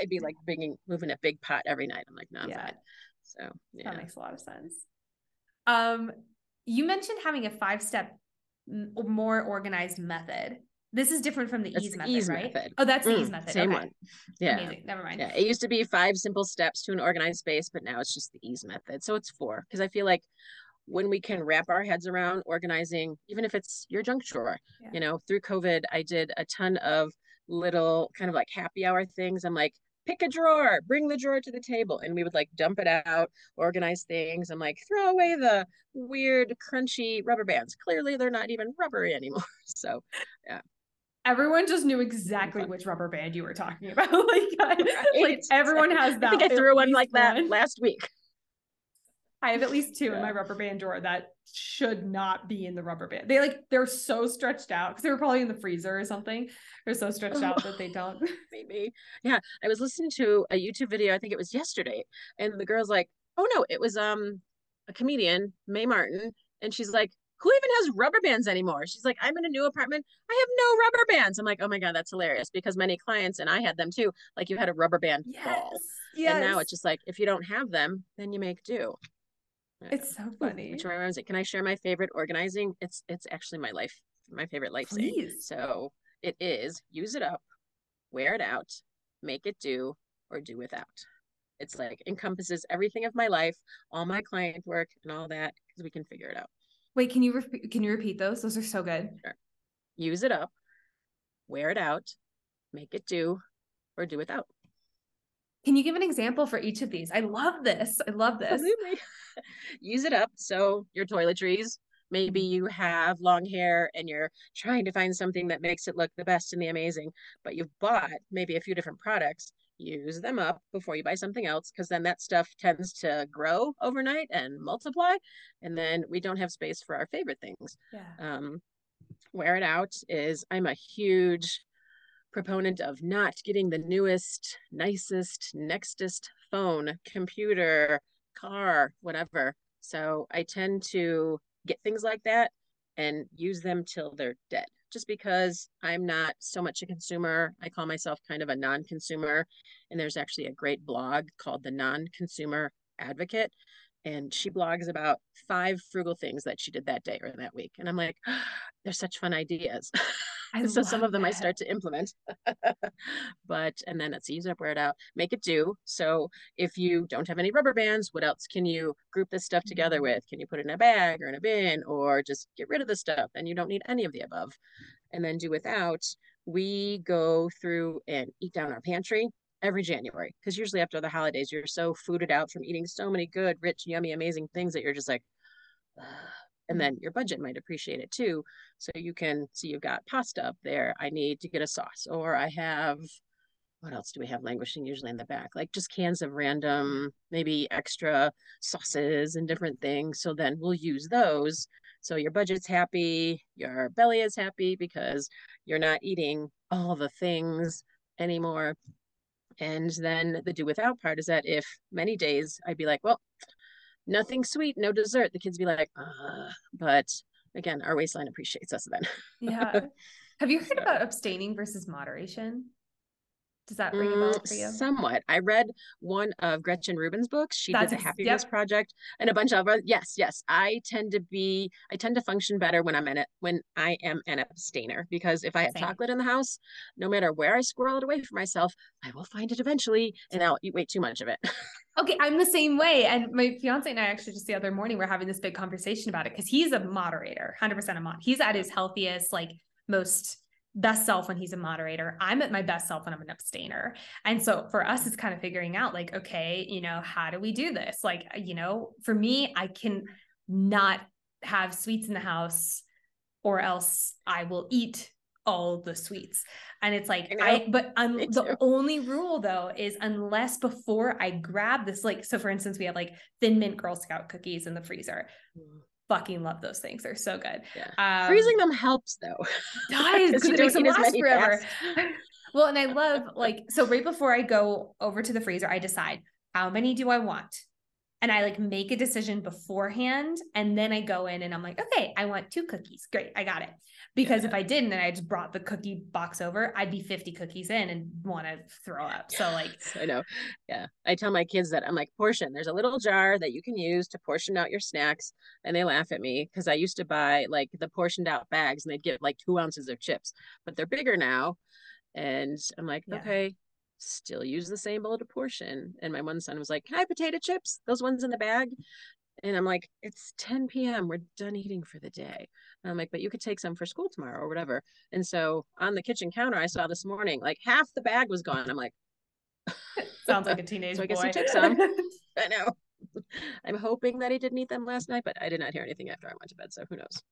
I'd be like bringing moving a big pot every night. I'm like, no, I'm yeah. fine. So yeah. that makes a lot of sense. Um, you mentioned having a five step, more organized method. This is different from the that's ease method, ease right? Method. Oh, that's the mm, ease method. Same okay. one. Yeah. Amazing. Never mind. Yeah. It used to be five simple steps to an organized space, but now it's just the ease method. So it's four because I feel like when we can wrap our heads around organizing, even if it's your junk drawer, yeah. you know, through COVID, I did a ton of little kind of like happy hour things. I'm like, pick a drawer, bring the drawer to the table. And we would like dump it out, organize things. I'm like, throw away the weird, crunchy rubber bands. Clearly, they're not even rubbery anymore. (laughs) So, yeah. Everyone just knew exactly which rubber band you were talking (laughs) about. like, I, right. like everyone has that. I think I threw one like one. that last week. I have at least two yeah. in my rubber band drawer that should not be in the rubber band. They like they're so stretched out because they were probably in the freezer or something. They're so stretched out that they don't. (laughs) Maybe. Yeah. I was listening to a YouTube video, I think it was yesterday, and the girl's like, oh no, it was um a comedian, Mae Martin, and she's like, who even has rubber bands anymore? She's like, I'm in a new apartment. I have no rubber bands. I'm like, oh my God, that's hilarious because many clients, and I had them too, like you had a rubber band yes. ball. Yes. And now it's just like, if you don't have them, then you make do. It's so funny. Which reminds me, can I share my favorite organizing? It's it's actually my life, my favorite life Please. saying. So it is use it up, wear it out, make it do, or do without. It's like encompasses everything of my life, all my client work, and all that because we can figure it out. Wait, can you repeat? Can you repeat those? Those are so good. Sure. Use it up, wear it out, make it do, or do without. Can you give an example for each of these? I love this. I love this. Absolutely. (laughs) Use it up. So your toiletries, maybe mm-hmm. you have long hair and you're trying to find something that makes it look the best and the amazing, but you've bought maybe a few different products. Use them up before you buy something else because then that stuff tends to grow overnight and multiply. And then we don't have space for our favorite things. Yeah. Um, wear it out is I'm a huge proponent of not getting the newest, nicest, nextest phone, computer, car, whatever. So I tend to get things like that and use them till they're dead. Just because I'm not so much a consumer, I call myself kind of a non consumer. And there's actually a great blog called The Non Consumer Advocate. And she blogs about five frugal things that she did that day or that week. And I'm like, oh, (gasps) they're such fun ideas. (laughs) so some of them that. I start to implement. (laughs) but and then it's use up, wear it out, make it do. So if you don't have any rubber bands, what else can you group this stuff together mm-hmm. with? Can you put it in a bag or in a bin or just get rid of the stuff and you don't need any of the above? And then do without. We go through and eat down our pantry every January because usually after the holidays you're so fooded out from eating so many good, rich, yummy, amazing things that you're just like and mm-hmm. then your budget might appreciate it too. So you can see you've got pasta up there i need to get a sauce or i have what else do we have languishing usually in the back? Like just cans of random maybe extra sauces and different things. So then we'll use those. So your budget's happy your belly is happy because you're not eating all the things anymore. And then the do without part is that if many days i'd be like well nothing sweet, no dessert. The kids be like, uh, but again, our waistline appreciates us then. yeah. (laughs) Have you heard about abstaining versus moderation? Does that ring a bell mm, for you? Somewhat. I read one of Gretchen Rubin's books. She That's did the Happiness yep. Project and a bunch of other. Yes, yes. I tend to be. I tend to function better when I'm in it. When I am an abstainer, because if I have Same. chocolate in the house, no matter where I squirrel it away from myself, I will find it eventually, and I'll eat way too much of it. (laughs) okay, I'm the same way. And my fiance and I actually just the other morning we're having this big conversation about it because he's a moderator, hundred percent a mod. He's at his healthiest, like most best self when he's a moderator. I'm at my best self when I'm an abstainer. And so for us, it's kind of figuring out like, okay, you know, how do we do this? Like, you know, for me, I can not have sweets in the house or else I will eat all the sweets. And it's like I, I but un- the only rule though is unless before I grab this like so for instance we have like thin mint girl scout cookies in the freezer. Mm fucking love those things. They're so good. Yeah. Um, Freezing them helps though. (laughs) (laughs) Does because it makes them last forever. (laughs) well, and I love like so right before I go over to the freezer, I decide how many do I want? And I like make a decision beforehand. And then I go in and I'm like, okay, I want two cookies. Great. I got it. Because yeah. if I didn't and I just brought the cookie box over, I'd be 50 cookies in and want to throw up. So, like, (laughs) I know. Yeah. I tell my kids that I'm like, portion, there's a little jar that you can use to portion out your snacks. And they laugh at me because I used to buy like the portioned out bags and they'd get like two ounces of chips, but they're bigger now. And I'm like, yeah. okay, still use the same bowl to portion. And my one son was like, Can I have potato chips? Those ones in the bag? And I'm like, It's 10 p.m. We're done eating for the day. And I'm like, But you could take some for school tomorrow or whatever. And so on the kitchen counter, I saw this morning, like half the bag was gone. I'm like, (laughs) (laughs) Sounds like a teenage so I guess boy. he took some. (laughs) I know. I'm hoping that he didn't eat them last night, but I did not hear anything after I went to bed. So who knows?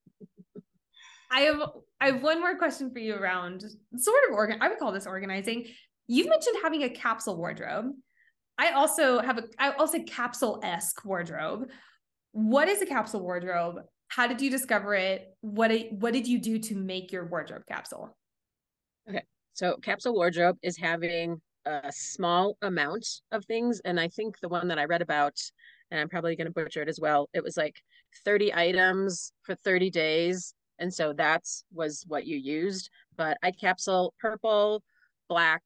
I have I have one more question for you around sort of organ. I would call this organizing. You've mentioned having a capsule wardrobe. I also have a I also capsule esque wardrobe. What is a capsule wardrobe? How did you discover it? What what did you do to make your wardrobe capsule? Okay, so capsule wardrobe is having a small amount of things, and I think the one that I read about, and I'm probably going to butcher it as well. It was like 30 items for 30 days, and so that's was what you used. But I capsule purple, black,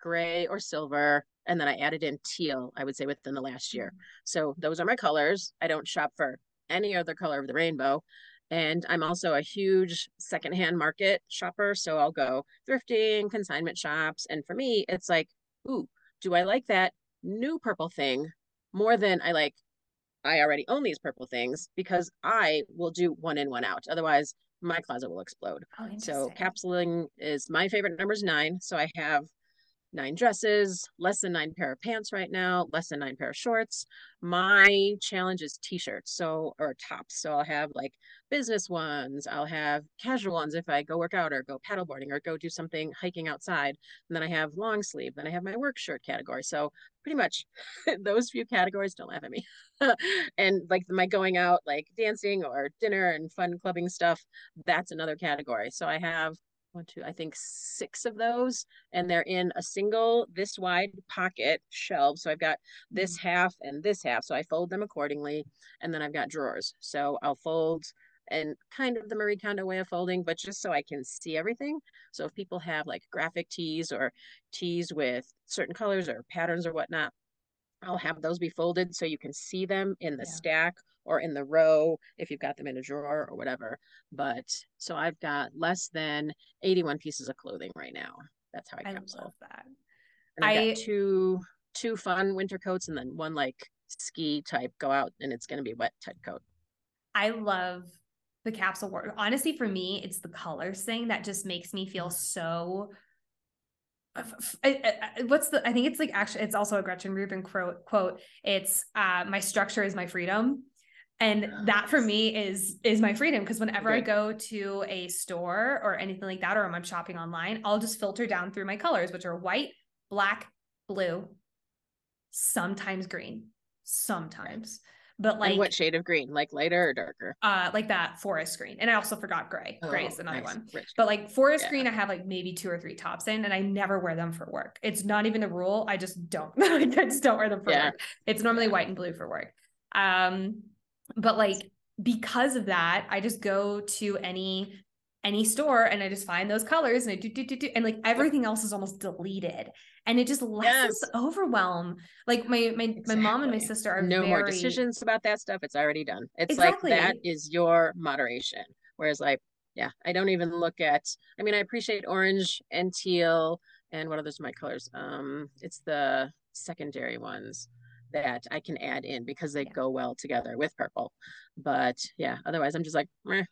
gray or silver and then I added in teal, I would say within the last year. Mm-hmm. So those are my colors. I don't shop for any other color of the rainbow. And I'm also a huge secondhand market shopper. So I'll go thrifting, consignment shops. And for me, it's like, ooh, do I like that new purple thing more than I like, I already own these purple things because I will do one in, one out. Otherwise, my closet will explode. Oh, so capsuling is my favorite number is nine. So I have nine dresses, less than nine pair of pants right now, less than nine pair of shorts. My challenge is t-shirts, so or tops. So I'll have like business ones, I'll have casual ones if I go work out or go paddleboarding or go do something hiking outside. And then I have long sleeve, then I have my work shirt category. So pretty much (laughs) those few categories don't laugh at me. (laughs) and like my going out like dancing or dinner and fun clubbing stuff, that's another category. So I have one, two, I think six of those, and they're in a single this wide pocket shelf. So I've got this mm-hmm. half and this half. So I fold them accordingly. And then I've got drawers. So I'll fold and kind of the Marie Kondo way of folding, but just so I can see everything. So if people have like graphic tees or tees with certain colors or patterns or whatnot, I'll have those be folded so you can see them in the yeah. stack or in the row if you've got them in a drawer or whatever. But so I've got less than 81 pieces of clothing right now. That's how I, I love that. And I got two two fun winter coats and then one like ski type go out and it's going to be wet type coat. I love the capsule work. Honestly, for me, it's the colors thing that just makes me feel so what's the i think it's like actually it's also a gretchen rubin quote quote it's uh my structure is my freedom. And that for me is is my freedom because whenever okay. i go to a store or anything like that or i'm shopping online i'll just filter down through my colors which are white black blue sometimes green sometimes but like and what shade of green like lighter or darker uh like that forest green and i also forgot gray oh, gray is another nice. one Rich. but like forest yeah. green i have like maybe two or three tops in and i never wear them for work it's not even a rule i just don't (laughs) i just don't wear them for yeah. work it's normally yeah. white and blue for work um but like because of that i just go to any any store and I just find those colors and I do, do, do, do and like everything else is almost deleted and it just lessens yes. overwhelm. Like my my exactly. my mom and my sister are no very... more decisions about that stuff. It's already done. It's exactly. like that is your moderation. Whereas like yeah, I don't even look at. I mean, I appreciate orange and teal and what are those my colors? Um, it's the secondary ones that I can add in because they yeah. go well together with purple. But yeah, otherwise I'm just like,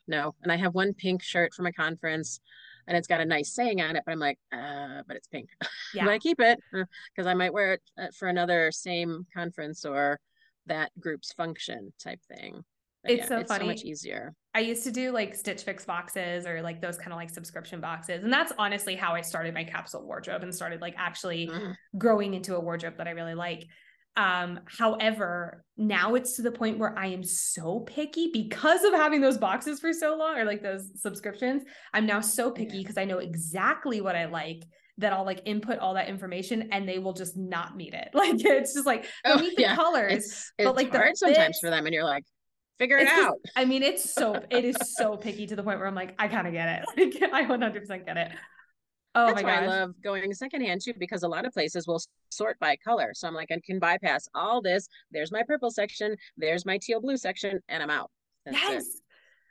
no. And I have one pink shirt for my conference and it's got a nice saying on it, but I'm like, uh, but it's pink. (laughs) Yeah. but I keep it because uh, I might wear it uh, for another same conference or that group's function type thing. But it's yeah, so it's funny. so much easier. I used to do like Stitch Fix boxes or like those kind of like subscription boxes. And that's honestly how I started my capsule wardrobe and started like actually mm. growing into a wardrobe that I really like. Um, however, now it's to the point where I am so picky because of having those boxes for so long or like those subscriptions. I'm now so picky because I know exactly what I like that I'll like input all that information and they will just not meet it. (laughs) Like it's just like Oh, meet the yeah. colors, It's, but it's like the hard sometimes for them, and you're like, figure it out. I mean, it's so it is so (laughs) picky to the point where I'm like, I kind of get it. (laughs) Like I 100% get it. Oh That's my why. I love going secondhand too, because a lot of places will sort by color. So I'm like, I can bypass all this. There's my purple section. There's my teal blue section, and I'm out. That's it. yes.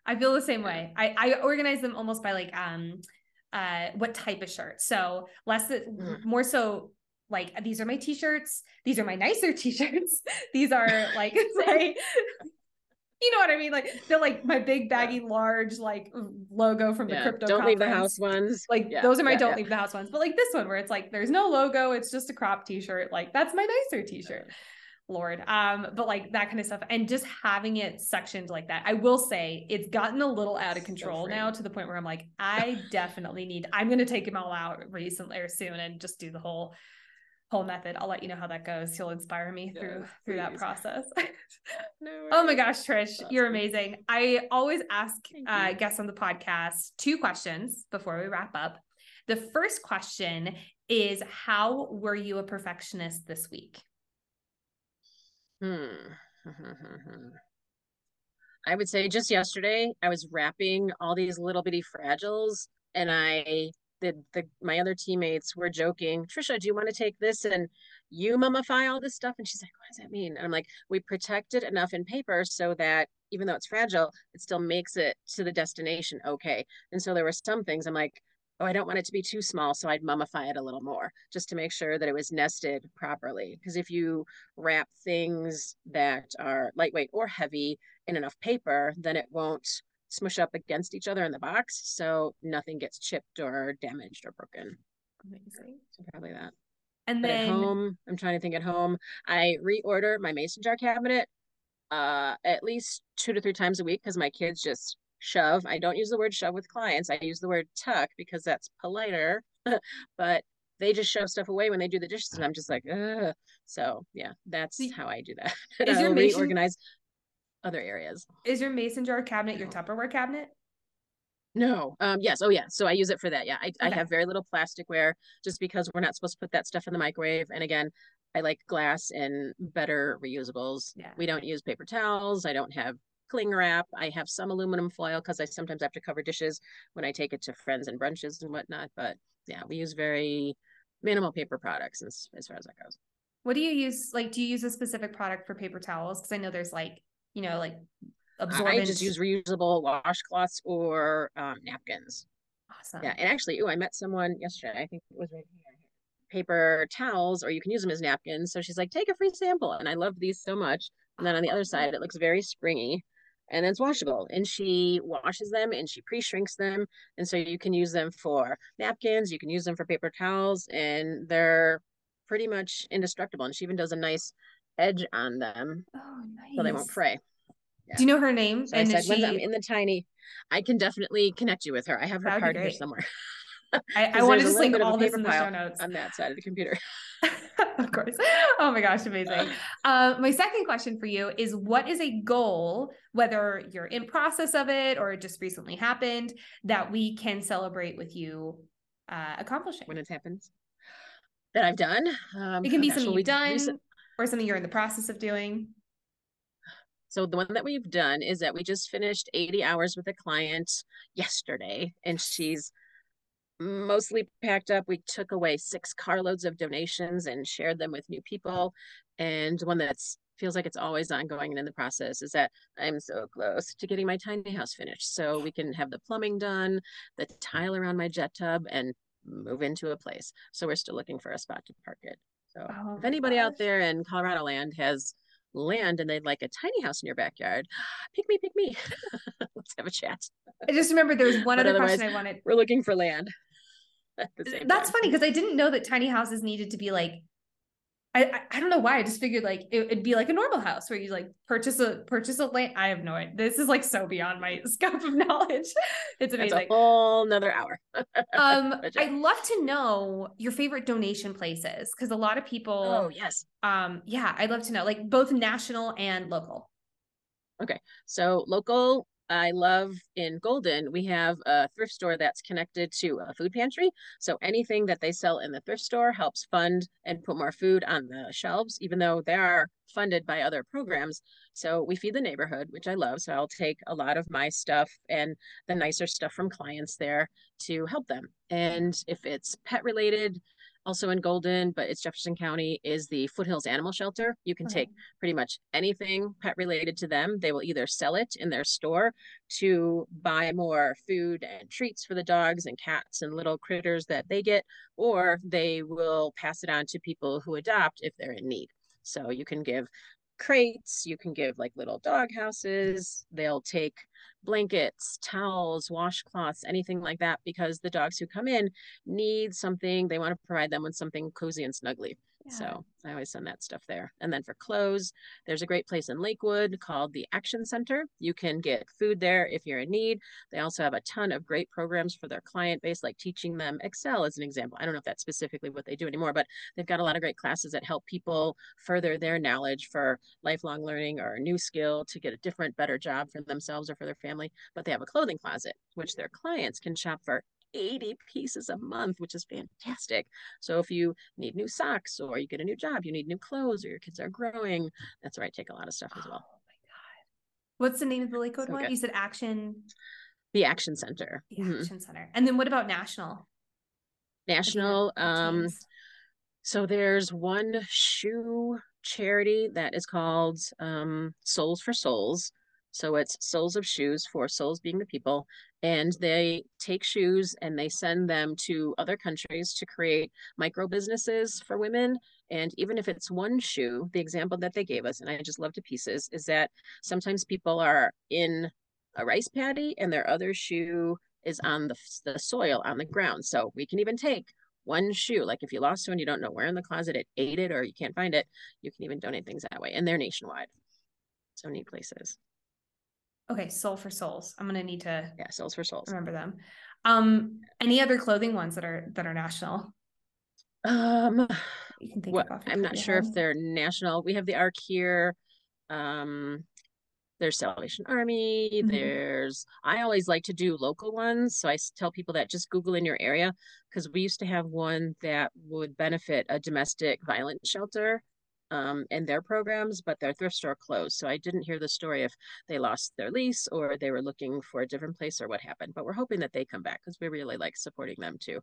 I feel the same way. I, I organize them almost by like um uh what type of shirt. So less Mhm. more so like these are my t-shirts, these are my nicer (laughs) t-shirts, these are like (laughs) (laughs) say (laughs) you know what I mean? Like they're like my big baggy large like logo from the Yeah. crypto Don't leave the house ones. Like Yeah, those are my yeah, don't leave the house ones. But like this one where it's like there's no logo, it's just a crop t-shirt. Like that's my nicer t-shirt. Lord. Um, but like that kind of stuff. And just having it sectioned like that. I will say it's gotten a little out of control free. now to the point where I'm like, (laughs) I definitely need I'm gonna take them all out recently or soon and just do the whole whole method. I'll let you know how that goes. You'll inspire me through Yes, (laughs) through that please. process. (laughs) (laughs) No Oh my gosh, Trish, you're Awesome. amazing. I always ask uh, guests on the podcast two questions before we wrap up. The first question is How were you a perfectionist this week? Hmm. I would say just yesterday I was wrapping all these little bitty fragiles and I the the my other teammates were joking, Tricia, do you want to take this and you mummify all this stuff? And she's like, what does that mean? And I'm like, we protect it enough in paper so that even though it's fragile, it still makes it to the destination okay. And so there were some things I'm like, oh, I don't want it to be too small, so I'd mummify it a little more just to make sure that it was nested properly. Because if you wrap things that are lightweight or heavy in enough paper, then it won't smush up against each other in the box. So nothing gets chipped or damaged or broken. Amazing. So probably that. And But then at home, I'm trying to think at home, I reorder my mason jar cabinet uh at least two to three times a week because my kids just shove. I don't use the word shove with clients. I use the word tuck because that's politer. (laughs) but they just shove stuff away when they do the dishes and I'm just like, Ugh. so yeah, that's how I do that. (laughs) is your reorganize other areas. is your mason jar cabinet your Tupperware cabinet? No. Um, yes. Oh, yeah. So I use it for that. Yeah. I, I have very little plasticware just because we're not supposed to put that stuff in the microwave. And again, I like glass and better reusables. Yeah. We don't use paper towels. I don't have cling wrap. I have some aluminum foil because I sometimes have to cover dishes when I take it to friends and brunches and whatnot. But yeah, we use very minimal paper products as, as far as that goes. What do you use? Like, do you use a specific product for paper towels? Because I know there's like, you know, like absorbent. I just use reusable washcloths or um, napkins. awesome. Yeah, and actually, ooh, I met someone yesterday. I think it was right here. Paper towels, or you can use them as napkins. So she's like, take a free sample. And I love these so much. And then on the other side, it looks very springy and it's washable. And she washes them and she pre shrinks them. And so you can use them for napkins, you can use them for paper towels, and they're pretty much indestructible. And she even does a nice edge on them Oh, nice. so they won't fray. Do you know her name? So I said, she, I'm in the tiny, I can definitely connect you with her. I have her That would be card here somewhere (laughs) I, I to little link bit of a all this in the show notes. on that side of the computer. (laughs) of course. Oh my gosh, amazing. (laughs) Uh, my second question for you is what is a goal, whether you're in process of it or it just recently happened, that we can celebrate with you uh, accomplishing? when it happens that I've done. Um, it can be something well, you've we done recent- or something you're in the process of doing. so the one that we've done is that we just finished 80 hours with a client yesterday, and she's mostly packed up. We took away six carloads of donations and shared them with new people. And one that's feels like it's always ongoing and in the process is that I'm so close to getting my tiny house finished. So we can have the plumbing done, the tile around my jet tub, and move into a place. So we're still looking for a spot to park it. So Oh if anybody out there in Colorado land has land and they'd like a tiny house in your backyard, (gasps) pick me, pick me. (laughs) Let's have a chat. I just remember there was one But other question I wanted. We're looking for land. (laughs) at the same That's time. funny because I didn't know that tiny houses needed to be like I, I don't know why I just figured like it, would be like a normal house where you like purchase a purchase a land. I have no idea. This is like so beyond my (laughs) scope of knowledge. It's amazing. That's a whole nother hour. (laughs) Um, I'd love to know your favorite donation places because a lot of people. Oh yes. Um, yeah, I'd love to know like both national and local. Okay, so local, I love in Golden, we have a thrift store that's connected to a food pantry. So anything that they sell in the thrift store helps fund and put more food on the shelves, even though they are funded by other programs. So we feed the neighborhood, which I love. So I'll take a lot of my stuff and the nicer stuff from clients there to help them. And if it's pet related, also in Golden, but it's Jefferson County, is the Foothills Animal Shelter. You can take pretty much anything pet related to them. They will either sell it in their store to buy more food and treats for the dogs and cats and little critters that they get, or they will pass it on to people who adopt if they're in need. So you can give crates, you can give like little dog houses. They'll take blankets, towels, washcloths, anything like that, because the dogs who come in need something. They want to provide them with something cozy and snuggly. So I always send that stuff there. And then for clothes, there's a great place in Lakewood called the Action Center. You can get food there if you're in need. They also have a ton of great programs for their client base, like teaching them Excel as an example. I don't know if that's specifically what they do anymore, but they've got a lot of great classes that help people further their knowledge for lifelong learning or a new skill to get a different, better job for themselves or for their family. But they have a clothing closet, which their clients can shop for 80 pieces a month, which is fantastic. So if you need new socks or you get a new job, you need new clothes or your kids are growing, that's where I take a lot of stuff as well. Oh my God. What's the name of the Lakewood so one? Good. You said Action. The Action Center. The mm-hmm. Action Center. And then what about National? National. Um, so there's one shoe charity that is called um, Soles for Souls. So it's Soles of Shoes for Souls being the people and they take shoes and they send them to other countries to create micro businesses for women. And even if it's one shoe the example that they gave us and i just love to pieces is that sometimes people are in a rice paddy and their other shoe is on the, the soil on the ground. So we can even take one shoe like if you lost one you don't know where in the closet it ate it or you can't find it you can even donate things that way and they're nationwide. So neat places Okay, Sole for Souls. I'm gonna need to yeah, Soles for Souls. Remember them. Um, any other clothing ones that are that are national? Um, you can think well, I'm not sure if they're national. We have the Arc here. Um, there's Salvation Army. Mm-hmm. There's I always like to do local ones, so I tell people that just Google in your area because we used to have one that would benefit a domestic violence shelter um, in their programs, but their thrift store closed. So I didn't hear the story if they lost their lease or they were looking for a different place or what happened. But we're hoping that they come back because we really like supporting them too.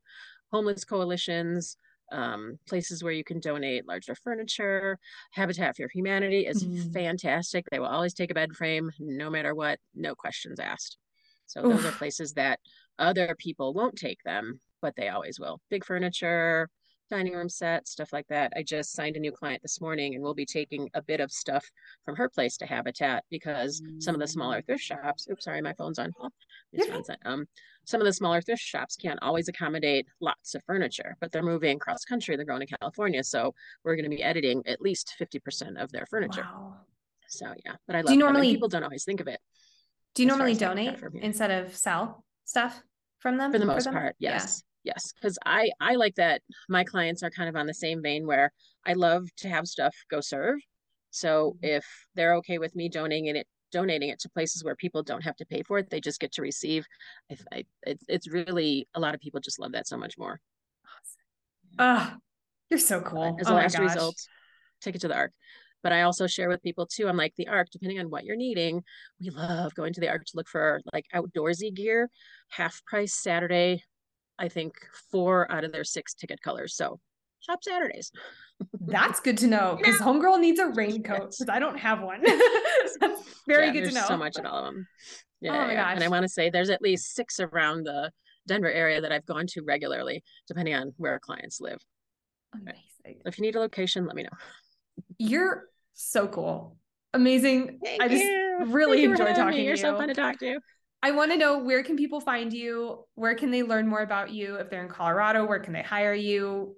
Homeless coalitions, um, places where you can donate larger furniture. Habitat for Humanity is mm-hmm. fantastic. They will always take a bed frame no matter what, no questions asked. So Oof. those are places that other people won't take them, but they always will. Big furniture, dining room set, stuff like that. I just signed a new client this morning and we'll be taking a bit of stuff from her place to Habitat because mm-hmm. some of the smaller thrift shops, oops, sorry, my phone's on. Oh, um, some of the smaller thrift shops can't always accommodate lots of furniture, but they're moving cross country. They're going to California. So we're going to be editing at least 50% of their furniture. Wow. So yeah, but I love do you normally, people don't always think of it. Do you normally donate instead of sell stuff from them? For the most for part, yes. Yes because i i like that my clients are kind of on the same vein where i love to have stuff go serve. So mm-hmm. if they're okay with me donating it donating it to places where people don't have to pay for it they just get to receive I, I, it's, it's really a lot of people just love that so much more. Ah oh, you're so cool. as oh a last result take it to the arc but I also share with people too. I'm like the arc depending on what you're needing, we love going to the arc to look for like outdoorsy gear, half price Saturday, I think four out of their six ticket colors. So shop Saturdays. (laughs) That's good to know because Homegirl needs a raincoat because I don't have one. (laughs) Very yeah, good to know. So much in all of them. Yeah, oh yeah. and I want to say there's at least six around the Denver area that I've gone to regularly, depending on where clients live. Amazing. If you need a location, let me know. You're so cool. Amazing. Thank I just you. really Thank enjoy talking to you. You're so fun to talk to. I want to know where can people find you? Where can they learn more about you? If they're in Colorado, where can they hire you?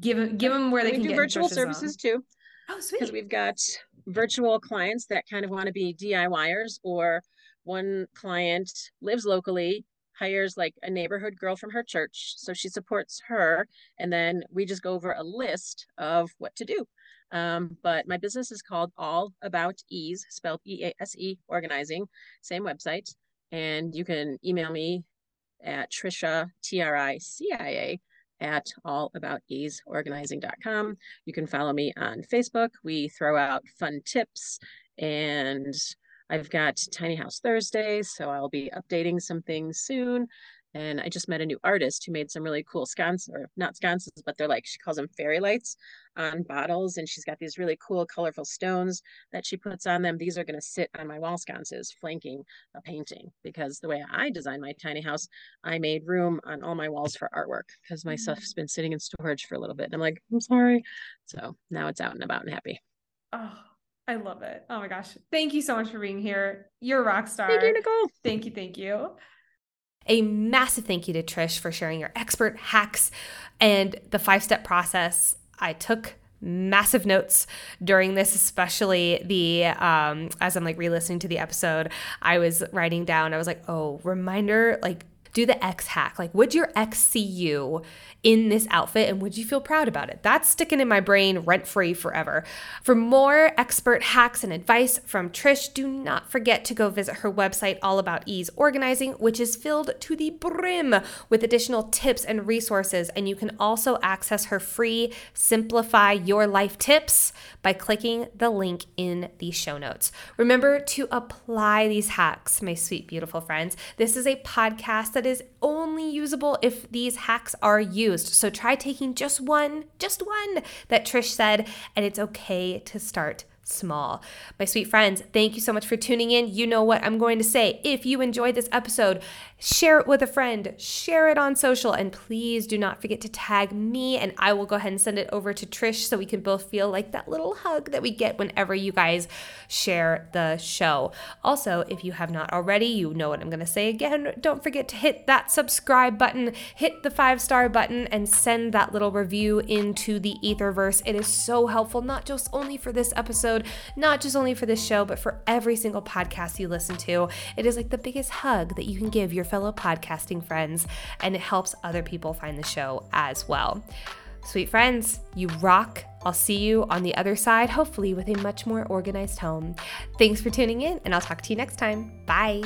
Give give them where they we can do get virtual services on. too. Oh, sweet. Because we've got virtual clients that kind of want to be DIYers, or one client lives locally, hires like a neighborhood girl from her church, so she supports her, and then we just go over a list of what to do. Um, but my business is called All About Ease, spelled E A S E Organizing, same website. And you can email me at Tricia, T R I C I A, at allaboutEaseOrganizing.com. You can follow me on Facebook. We throw out fun tips and I've got Tiny House Thursdays, so I'll be updating some things soon. And I just met a new artist who made some really cool sconces, or not sconces, but they're like, she calls them fairy lights on bottles. And she's got these really cool, colorful stones that she puts on them. These are going to sit on my wall sconces, flanking a painting. Because the way I designed my tiny house, I made room on all my walls for artwork because my mm-hmm. stuff's been sitting in storage for a little bit. And I'm like, I'm sorry. So now it's out and about and happy. Oh, I love it. Oh my gosh. Thank you so much for being here. You're a rock star. Thank you, Nicole. Thank you. Thank you. A massive thank you to Trish for sharing your expert hacks and the five step process. I took massive notes during this especially the um as i'm like re-listening to the episode i was writing down i was like oh reminder like do the X hack. Like, would your ex see you in this outfit and would you feel proud about it? That's sticking in my brain rent free forever. For more expert hacks and advice from Trish, do not forget to go visit her website, All About Ease Organizing, which is filled to the brim with additional tips and resources. And you can also access her free Simplify Your Life tips by clicking the link in the show notes. Remember to apply these hacks, my sweet, beautiful friends. This is a podcast that is only usable if these hacks are used. So try taking just one, just one that Trish said, and it's okay to start small. My sweet friends, thank you so much for tuning in. You know what I'm going to say. If you enjoyed this episode, share it with a friend, share it on social, and please do not forget to tag me and I will go ahead and send it over to Trish so we can both feel like that little hug that we get whenever you guys share the show. Also, if you have not already, you know what I'm going to say again. Don't forget to hit that subscribe button, hit the five star button, and send that little review into the Etherverse. It is so helpful, not just only for this episode not just only for this show, but for every single podcast you listen to. It is like the biggest hug that you can give your fellow podcasting friends, and it helps other people find the show as well. Sweet friends, you rock. I'll see you on the other side, hopefully with a much more organized home. Thanks for tuning in, and I'll talk to you next time. Bye.